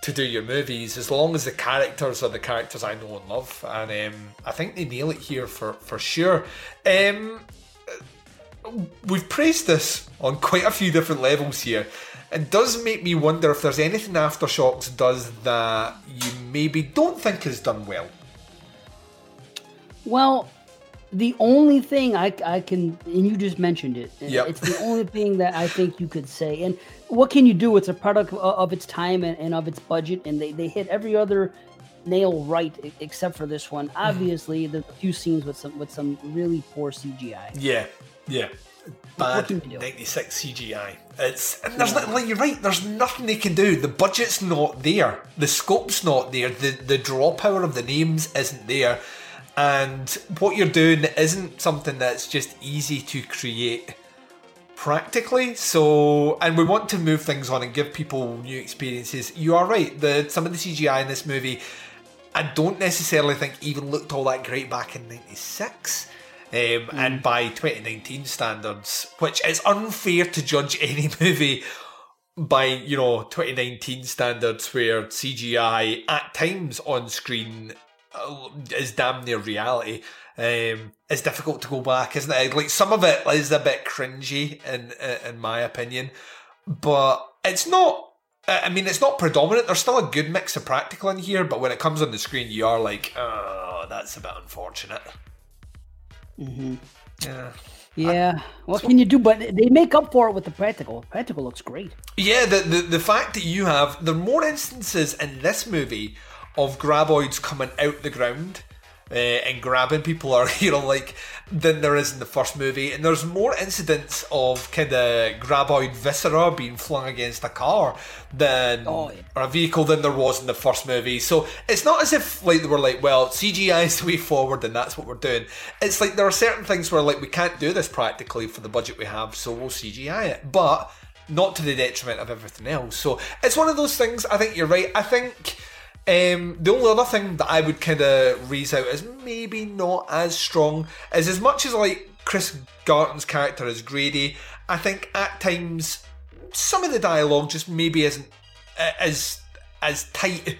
to do your movies as long as the characters are the characters I know and love. And um, I think they nail it here for, for sure. Um, we've praised this on quite a few different levels here. It does make me wonder if there's anything Aftershocks does that you maybe don't think is done well. Well, the only thing I, I can, and you just mentioned it. Yep. It's the only thing that I think you could say. And what can you do? It's a product of, of its time and, and of its budget, and they, they hit every other nail right except for this one. Mm-hmm. Obviously, there's a few scenes with some with some really poor CGI. Yeah, yeah. Bad can you do? 96 CGI. It's and there's not, like you're right. There's nothing they can do. The budget's not there. The scope's not there. The the draw power of the names isn't there. And what you're doing isn't something that's just easy to create practically. So, and we want to move things on and give people new experiences. You are right. The some of the CGI in this movie, I don't necessarily think even looked all that great back in '96. Um, And by 2019 standards, which is unfair to judge <laughs> any movie by you know 2019 standards, where CGI at times on screen uh, is damn near reality. Um, it's difficult to go back, isn't it? Like some of it is a bit cringy, in in my opinion, but it's not. I I mean, it's not predominant. There's still a good mix of practical in here, but when it comes on the screen, you are like, oh, that's a bit unfortunate. hmm Yeah. Yeah. What can you do? But they make up for it with the practical. Practical looks great. Yeah, the, the the fact that you have there are more instances in this movie of graboids coming out the ground uh, and grabbing people, <laughs> are you know, like than there is in the first movie, and there's more incidents of kind of graboid viscera being flung against a car than or a vehicle than there was in the first movie. So it's not as if like they were like, well, CGI is the way forward, and that's what we're doing. It's like there are certain things where like we can't do this practically for the budget we have, so we'll CGI it, but not to the detriment of everything else. So it's one of those things. I think you're right. I think Um, the only other thing that I would kind of raise out is maybe not as strong is as much as like Chris Gartin's character is Grady. I think at times some of the dialogue just maybe isn't uh, as as tight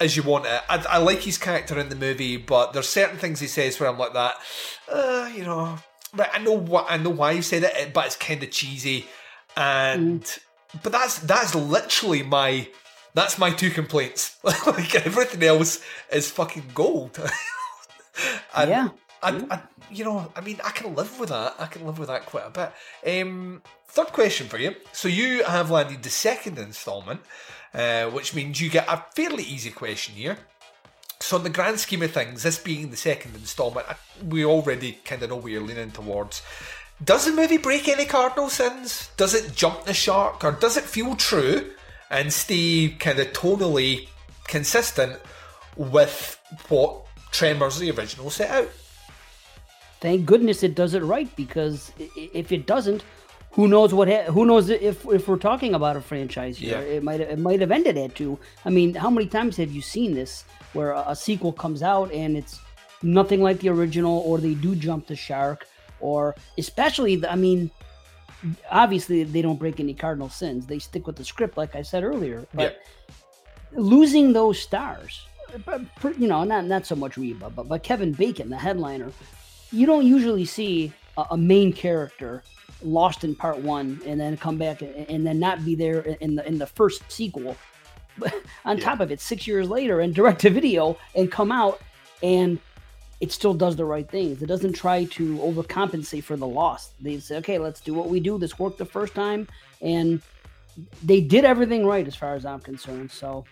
as you want it. I, I, like his character in the movie, but there's certain things he says where I'm like that. Uh, you know, right? I know what I know why he said it, but it's kind of cheesy, and mm. but that's that's literally my that's my two complaints. <laughs> like everything else is fucking gold. <laughs> and yeah. I, I, you know, I mean, I can live with that. I can live with that quite a bit. Um, third question for you. So you have landed the second instalment, uh, which means you get a fairly easy question here. So, in the grand scheme of things, this being the second instalment, we already kind of know where you're leaning towards. Does the movie break any cardinal sins? Does it jump the shark, or does it feel true and stay kind of tonally consistent with what Tremors the original set out. Thank goodness it does it right because if it doesn't, who knows what ha- who knows if if we're talking about a franchise here yeah. it might it might have ended at two. I mean, how many times have you seen this where a, a sequel comes out and it's nothing like the original or they do jump the shark or especially the, I mean obviously they don't break any cardinal sins. They stick with the script, like I said earlier. But losing those stars, you know, not not so much Reba, but but Kevin Bacon, the headliner, you don't usually see a, a main character lost in part one and then come back and, and, then not be there in the in the first sequel. But <laughs> on yeah. top of it, six years later and direct to video and come out and it still does the right things. It doesn't try to overcompensate for the loss. They say, okay, let's do what we do. This worked the first time, and they did everything right as far as I'm concerned. So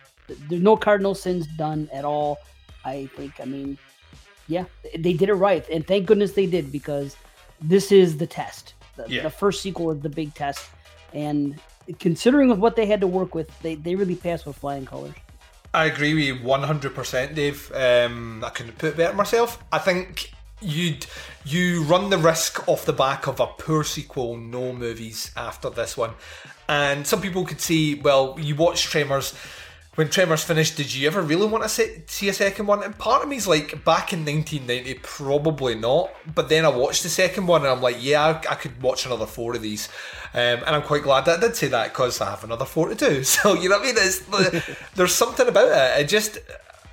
there's no cardinal sins done at all. I think. I mean, yeah, they did it right, and thank goodness they did because this is the test. The, yeah. the first sequel is the big test, and considering with what they had to work with, they they really passed with flying colors. I agree with you 100%, Dave. Um, I couldn't put it better myself. I think you'd you run the risk off the back of a poor sequel, no movies after this one. And some people could say, well, you watch Tremors when Tremors finished, did you ever really want to see a second one? And part of me's like, back in 1990, probably not. But then I watched the second one and I'm like, yeah, I, I could watch another four of these. Um, and I'm quite glad that I did say that because I have another four to do. <laughs> So, you know what I mean? It's, there's something about it. It just,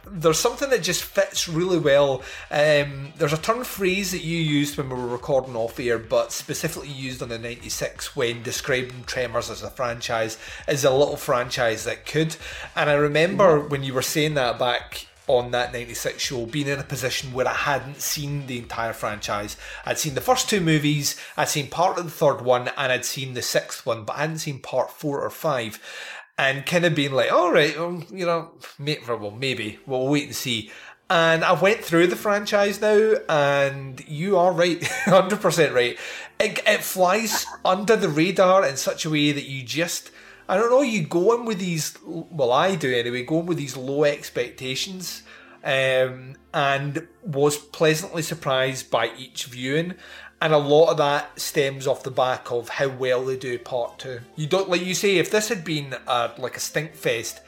there's something that just fits really well. Um, there's a turn phrase that you used when we were recording off air, but specifically used on the 96 when describing Tremors as a franchise, as a little franchise that could. And I remember when you were saying that back on that 96 show being in a position where I hadn't seen the entire franchise. I'd seen the first two movies, I'd seen part of the third one, and I'd seen the sixth one, but I hadn't seen part four or five and kind of being like, all right, well, you know, well, maybe we'll wait and see. And I went through the franchise now, and you are right, <laughs> hundred percent right. It, it flies under the radar in such a way that you just, I don't know, you go in with these. Well, I do anyway. Go in with these low expectations, um, and was pleasantly surprised by each viewing and a lot of that stems off the back of how well they do part two. You don't like you say if this had been a, like a stink fest,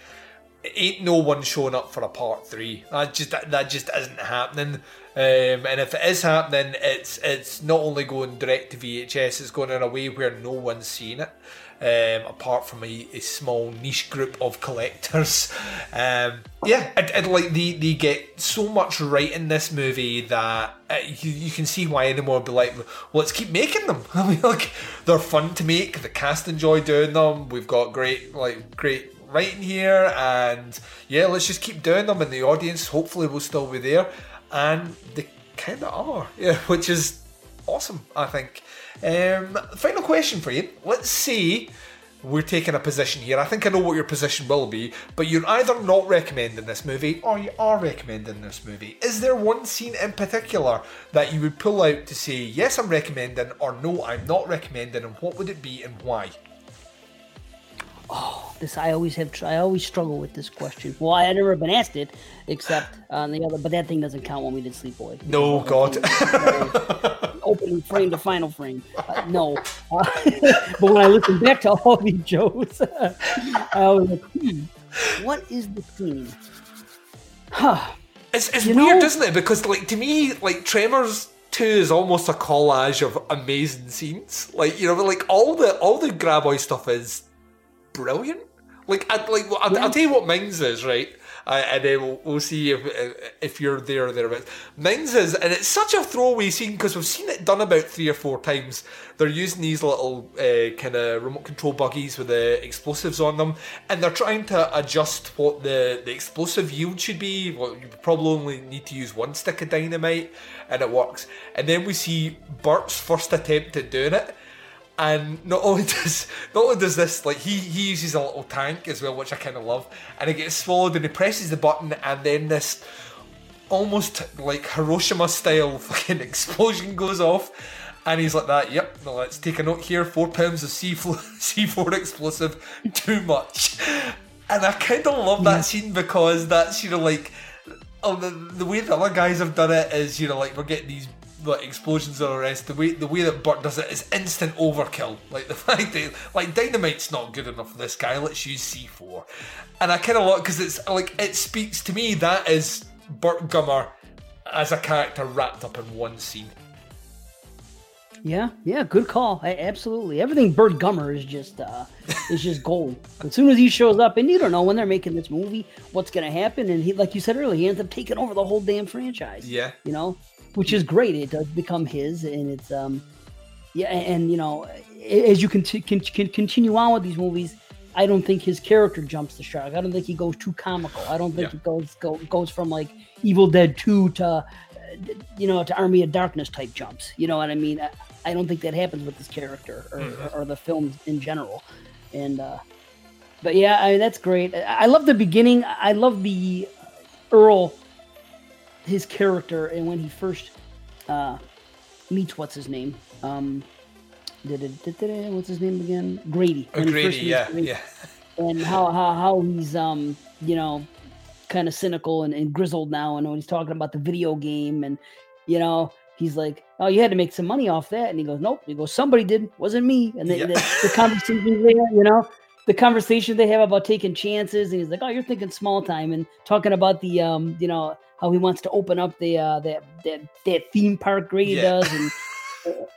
ain't no one showing up for a part three. That just that that just isn't happening. Um, and if it is happening, it's it's not only going direct to VHS, it's going in a way where no one's seen it um, apart from a, a, small niche group of collectors. <laughs> Um, yeah, and, and, like they, they get so much right in this movie that uh, you, you, can see why anyone would be like, well, let's keep making them. <laughs> I mean, like they're fun to make. The cast enjoy doing them. We've got great like great writing here, and yeah, let's just keep doing them. And the audience hopefully will still be there, and they kind of are. <laughs> Yeah, which is awesome. I think. Um, final question for you. Let's say we're taking a position here. I think I know what your position will be, but you're either not recommending this movie or you are recommending this movie. Is there one scene in particular that you would pull out to say, yes, I'm recommending, or no, I'm not recommending, and what would it be and why? Oh, this I always have. I always struggle with this question. Well, I had never been asked it, except on the other. But that thing doesn't count when we did Sleepaway. No, God. <laughs> opening frame to final frame. Uh, no, uh, <laughs> but when I listen back to all these jokes, <laughs> I was like, hmm, what is the theme? Huh. It's, it's You weird, know- isn't it? Because like to me, like Tremors Two is almost a collage of amazing scenes. Like you know, like all the all the Graboid stuff is brilliant. Like I like I'll, I'll tell you what Mings is right. Uh, and then we'll, we'll see if if you're there or thereabouts. Mings is, and it's such a throwaway scene because we've seen it done about three or four times. They're using these little uh, kind of remote control buggies with the explosives on them, and they're trying to adjust what the, the explosive yield should be. Well, you probably only need to use one stick of dynamite, and it works. And then we see Bert's first attempt at doing it, and not only <laughs> does not only does this like he he uses a little tank as well, which I kind of love, and it gets swallowed, and he presses the button, and then this almost like Hiroshima style <laughs> fucking explosion goes off. And he's like that, yep, no, let's take a note here. Four pounds of C4, <laughs> C4 explosive, too much. And I kind of love that scene because that's, you know, like, oh, the, the way the other guys have done it is, you know, like, we're getting these like explosions and all the rest. The way the way that Burt does it is instant overkill. Like <laughs> the fact that like dynamite's not good enough for this guy. Let's use C four, and I kind of like because it's like it speaks to me that is Burt Gummer as a character wrapped up in one scene. Yeah, yeah, good call. A- absolutely, everything Burt Gummer is just uh, is just gold. <laughs> As soon as he shows up, and you don't know when they're making this movie, what's going to happen, and he, like you said earlier, he ends up taking over the whole damn franchise. Yeah. you know, which is great. It does become his, and it's um, yeah, and, you know, as you can, can, can continue on with these movies, I don't think his character jumps the shark. I don't think he goes too comical. I don't think Yeah. he goes go, goes from like Evil Dead two to uh, you know to Army of Darkness type jumps. You know what I mean? I, I don't think that happens with this character or, Mhm. or the films in general. And uh, but yeah, I mean, that's great. I I love the beginning. I love the Earl, his character, and when he first uh, meets what's his name. Um, did it, did it, what's his name again? Grady. Oh, Grady, yeah, Grady. yeah. And how how, how he's um you know kind of cynical and, and grizzled now, and when he's talking about the video game, and you know he's like, oh, you had to make some money off that, and he goes, nope. He goes, somebody did, wasn't me. And the, Yeah. the, the <laughs> conversation there, you know. The conversation they have about taking chances, and he's like, "Oh, you're thinking small time," and talking about the, um, you know, how he wants to open up the uh, that that that theme park Grady Yeah. does, and <laughs>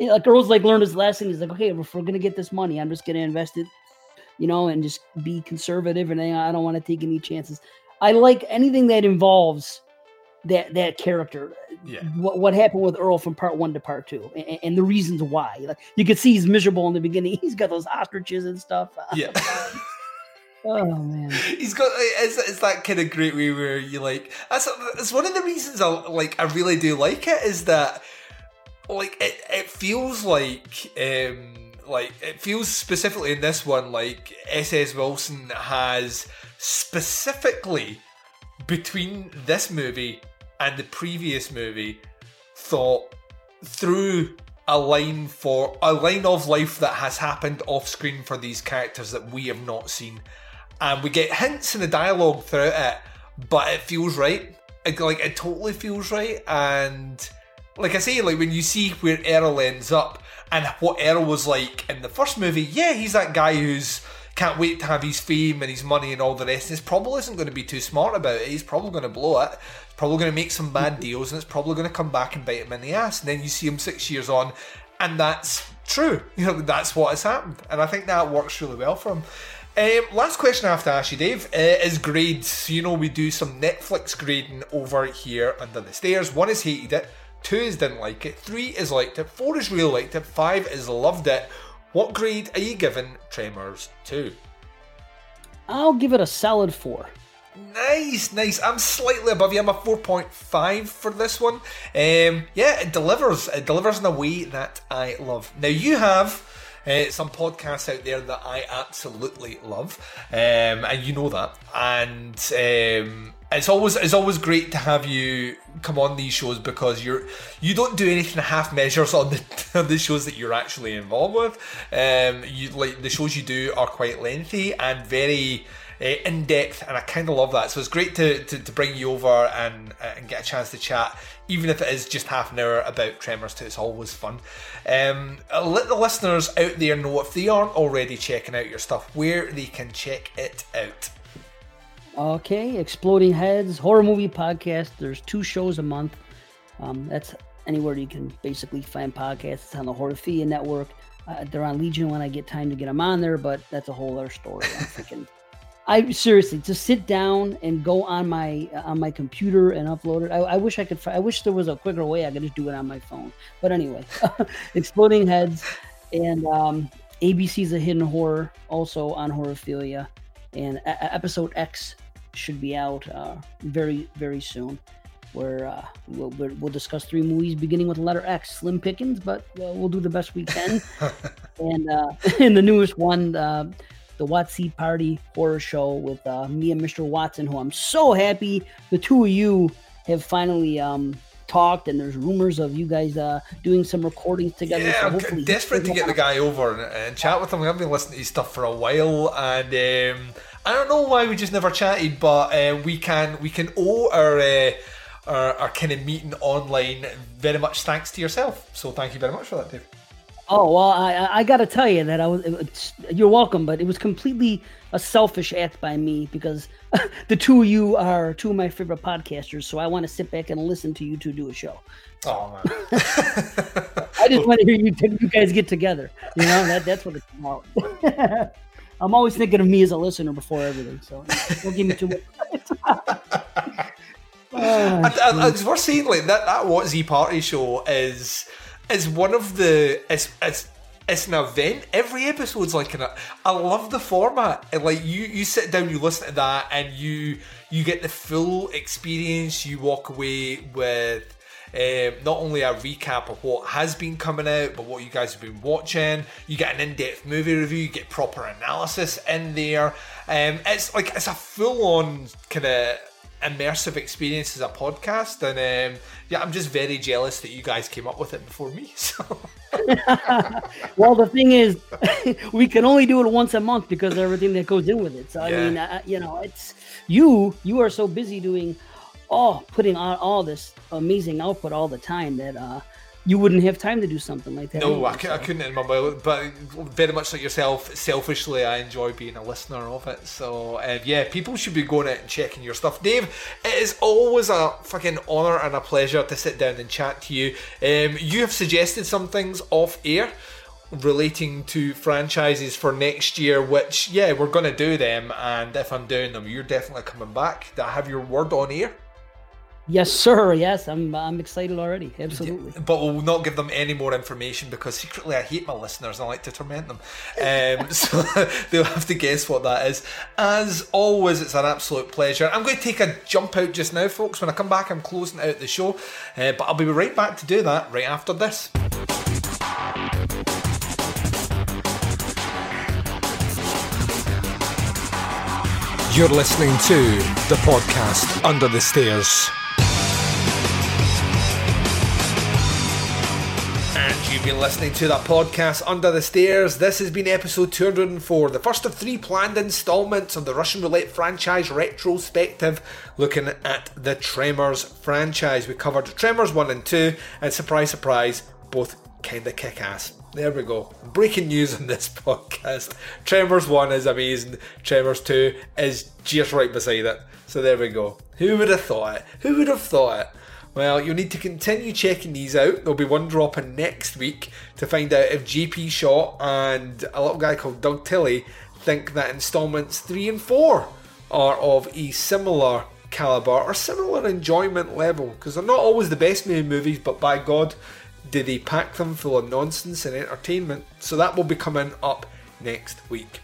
uh, like Earl's like learned his lesson. He's like, okay, if we're gonna get this money, I'm just gonna invest it, you know, and just be conservative. And I don't want to take any chances. I like anything that involves that that character. Yeah. What what happened with Earl from part one to part two, and, and the reasons why. Like you can see he's miserable in the beginning. <laughs> He's got those ostriches and stuff. Yeah. <laughs> oh man. He's got it's, it's that kind of great way where you like that's it's one of the reasons I like I really do like it is that like it, it feels like um like it feels specifically in this one like SS Wilson has specifically between this movie and the previous movie thought through a line for a line of life that has happened off screen for these characters that we have not seen and we get hints in the dialogue throughout it but it feels right It- like it totally feels right and like I say like when you see where Errol ends up and what Errol was like in the first movie yeah he's that guy who's can't wait to have his fame and his money and all the rest. And he's probably isn't going to be too smart about it. He's probably going to blow it. He's probably going to make some bad deals, and it's probably going to come back and bite him in the ass. And then you see him six years on, and that's true. <laughs> You know, that's what has happened, and I think that works really well for him. Um, last question I have to ask you, Dave, uh, is grades. You know, we do some Netflix grading over here under the stairs. One is hated it, two is didn't like it, three is liked it, four is really liked it, five is loved it. What grade are you giving Tremors 2? I'll give it a solid four. Nice, nice. I'm slightly above you. I'm a 4.5 for this one. Um, yeah, it delivers. It delivers in a way that I love. Now, you have uh, some podcasts out there that I absolutely love, um, and you know that. And um, it's always it's always great to have you come on these shows because you're you don't do anything half measures on the, <laughs> on the shows that you're actually involved with. Um, you like the shows you do are quite lengthy and very uh, in depth, and I kind of love that. So it's great to, to, to bring you over and and get a chance to chat, even if it is just half an hour about Tremors 2. It's always fun. Um, let the listeners out there know if they aren't already checking out your stuff, where they can check it out. Okay, Exploding Heads, horror movie podcast. There's two shows a month. Um, that's anywhere you can basically find podcasts. It's on the Horrorphilia Network. Uh, they're on Legion when I get time to get them on there, but that's a whole other story. I'm <laughs> I seriously to sit down and go on my on my computer and upload it. I, I wish I could. I wish there was a quicker way. I could just do it on my phone. But anyway, <laughs> Exploding Heads and um, ABC's A Hidden Horror also on Horrorphilia, and a- episode X should be out uh, very very soon where uh, we'll, we'll discuss three movies beginning with letter X. Slim pickings, but uh, we'll do the best we can. <laughs> and uh, <laughs> in the newest one, uh, the Watsy Party horror show with uh, me and Mr. Watson, who I'm so happy the two of you have finally um, talked, and there's rumors of you guys uh, doing some recordings together. Yeah, so I'm desperate to get the guy over and, and chat with him. I've been listening to his stuff for a while, and um, I don't know why we just never chatted, but uh, we can we can owe our. Uh, our, our kind of meeting online very much thanks to yourself. So thank you very much for that, Dave. Oh well, I I got to tell you that I was. It's, you're welcome, but it was completely a selfish act by me because <laughs> the two of you are two of my favorite podcasters. So I want to sit back and listen to you two do a show. Oh man, <laughs> I just want to hear you you guys get together. You know that that's what it's about. <laughs> I'm always thinking of me as a listener before everything. So don't give me too much. and, and, and it's worth saying like that that what Z Party show is is one of the it's it's it's an event. Every episode's like an. I love the format. And like you, you sit down, you listen to that, and you you get the full experience. You walk away with um, not only a recap of what has been coming out, but what you guys have been watching. You get an in-depth movie review. You get proper analysis in there. Um, it's like it's a full-on kind of immersive experience as a podcast and um, yeah i'm just very jealous that you guys came up with it before me <laughs> so <laughs> well the thing is <laughs> we can only do it once a month because of everything that goes in with it so i Yeah. mean I, you know it's you you are so busy doing all putting on all this amazing output all the time that uh you wouldn't have time to do something like that no I, cou- I couldn't in my mind but very much like yourself selfishly i enjoy being a listener of it so um, yeah people should be going out and checking your stuff. Dave it is always a fucking honor and a pleasure to sit down and chat to you. Um, you have suggested some things off air relating to franchises for next year which yeah we're going to do them and if i'm doing them you're definitely coming back. I have your word on air yes sir yes i'm i'm excited already absolutely but we'll not give them any more information because secretly I hate my listeners and I like to torment them. Um, <laughs> so <laughs> they'll have to guess what that is. As always, it's an absolute pleasure. I'm going to take a jump out just now, folks. When I come back, I'm closing out the show, uh, but I'll be right back to do that right after this. You're listening to the podcast Under the Stairs. And you've been listening to that podcast Under the Stairs. This has been episode 204, the first of three planned installments of the Russian Roulette franchise retrospective, looking at the Tremors franchise. We covered Tremors 1 and 2, and surprise, surprise, both kinda kick ass. There we go. Breaking news on this <laughs> podcast. Tremors 1 is amazing, Tremors 2 is just right beside it. So there we go. Who would have thought it? Who would have thought it? Well, you'll need to continue checking these out. There'll be one dropping next week to find out if JP Shaw and a little guy called Doug Tilley think that installments 3 and 4 are of a similar caliber or similar enjoyment level. Because they're not always the best made movies, but by God, do they pack them full of nonsense and entertainment? So that will be coming up next week.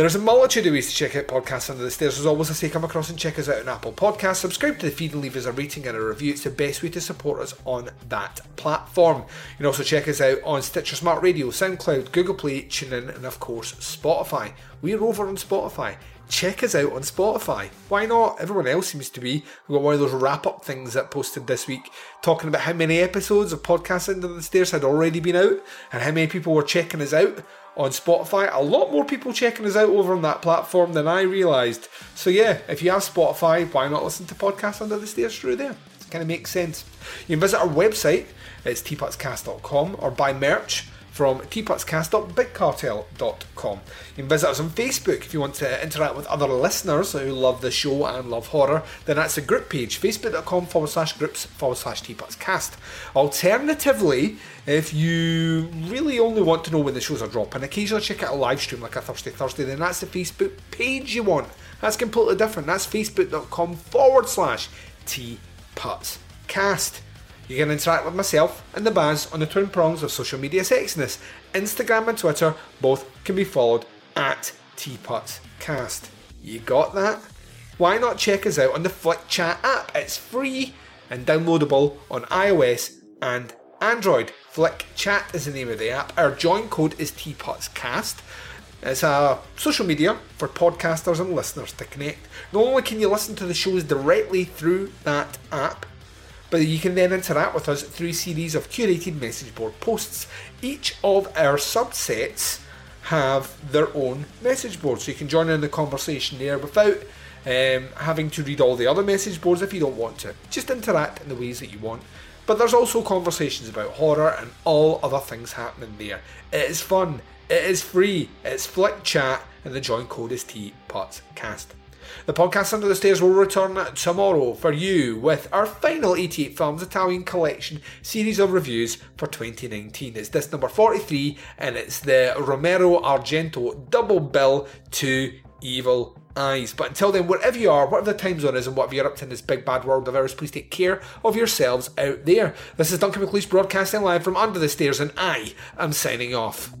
There's a multitude of ways to check out podcasts under the stairs. As always, I say come across and check us out on Apple Podcasts. Subscribe to the feed and leave us a rating and a review. It's the best way to support us on that platform. You can also check us out on Stitcher Smart Radio, SoundCloud, Google Play, TuneIn, and of course Spotify. We're over on Spotify. Check us out on Spotify. Why not? Everyone else seems to be. We've got one of those wrap up things that posted this week talking about how many episodes of Podcast Under the Stairs had already been out and how many people were checking us out on Spotify. A lot more people checking us out over on that platform than I realised. So yeah, if you have Spotify, why not listen to podcasts Under the Stairs through there? It kind of makes sense. You can visit our website, it's teapotscast.com, or buy merch from teapotscast.bigcartel.com. You can visit us on Facebook if you want to interact with other listeners who love the show and love horror. Then that's the group page, facebook.com forward slash groups forward slash teapotscast. Alternatively, if you really only want to know when the shows are dropping, occasionally check out a live stream like a Thursday Thursday, then that's the Facebook page you want. That's completely different. That's facebook.com forward slash teapotscast. You can interact with myself and the Baz on the twin prongs of social media sexiness. Instagram and Twitter both can be followed at teapotscast. You got that? Why not check us out on the Flick Chat app? It's free and downloadable on iOS and Android. Flick Chat is the name of the app. Our join code is teapotscast. It's a social media for podcasters and listeners to connect. Not only can you listen to the shows directly through that app, but you can then interact with us through a series of curated message board posts. Each of our subsets have their own message board, so you can join in the conversation there without um, having to read all the other message boards if you don't want to. Just interact in the ways that you want. But there's also conversations about horror and all other things happening there. It is fun, it is free, it's Flick Chat, and the join code is TPOTSCast. The podcast Under the Stairs will return tomorrow for you with our final 88 Films Italian Collection series of reviews for 2019. It's this number 43 and it's the Romero Argento double bill Two Evil Eyes. But until then, wherever you are, whatever the time zone is, and whatever you're up to in this big bad world of ours, please take care of yourselves out there. This is Duncan McLeish broadcasting live from Under the Stairs, and I am signing off.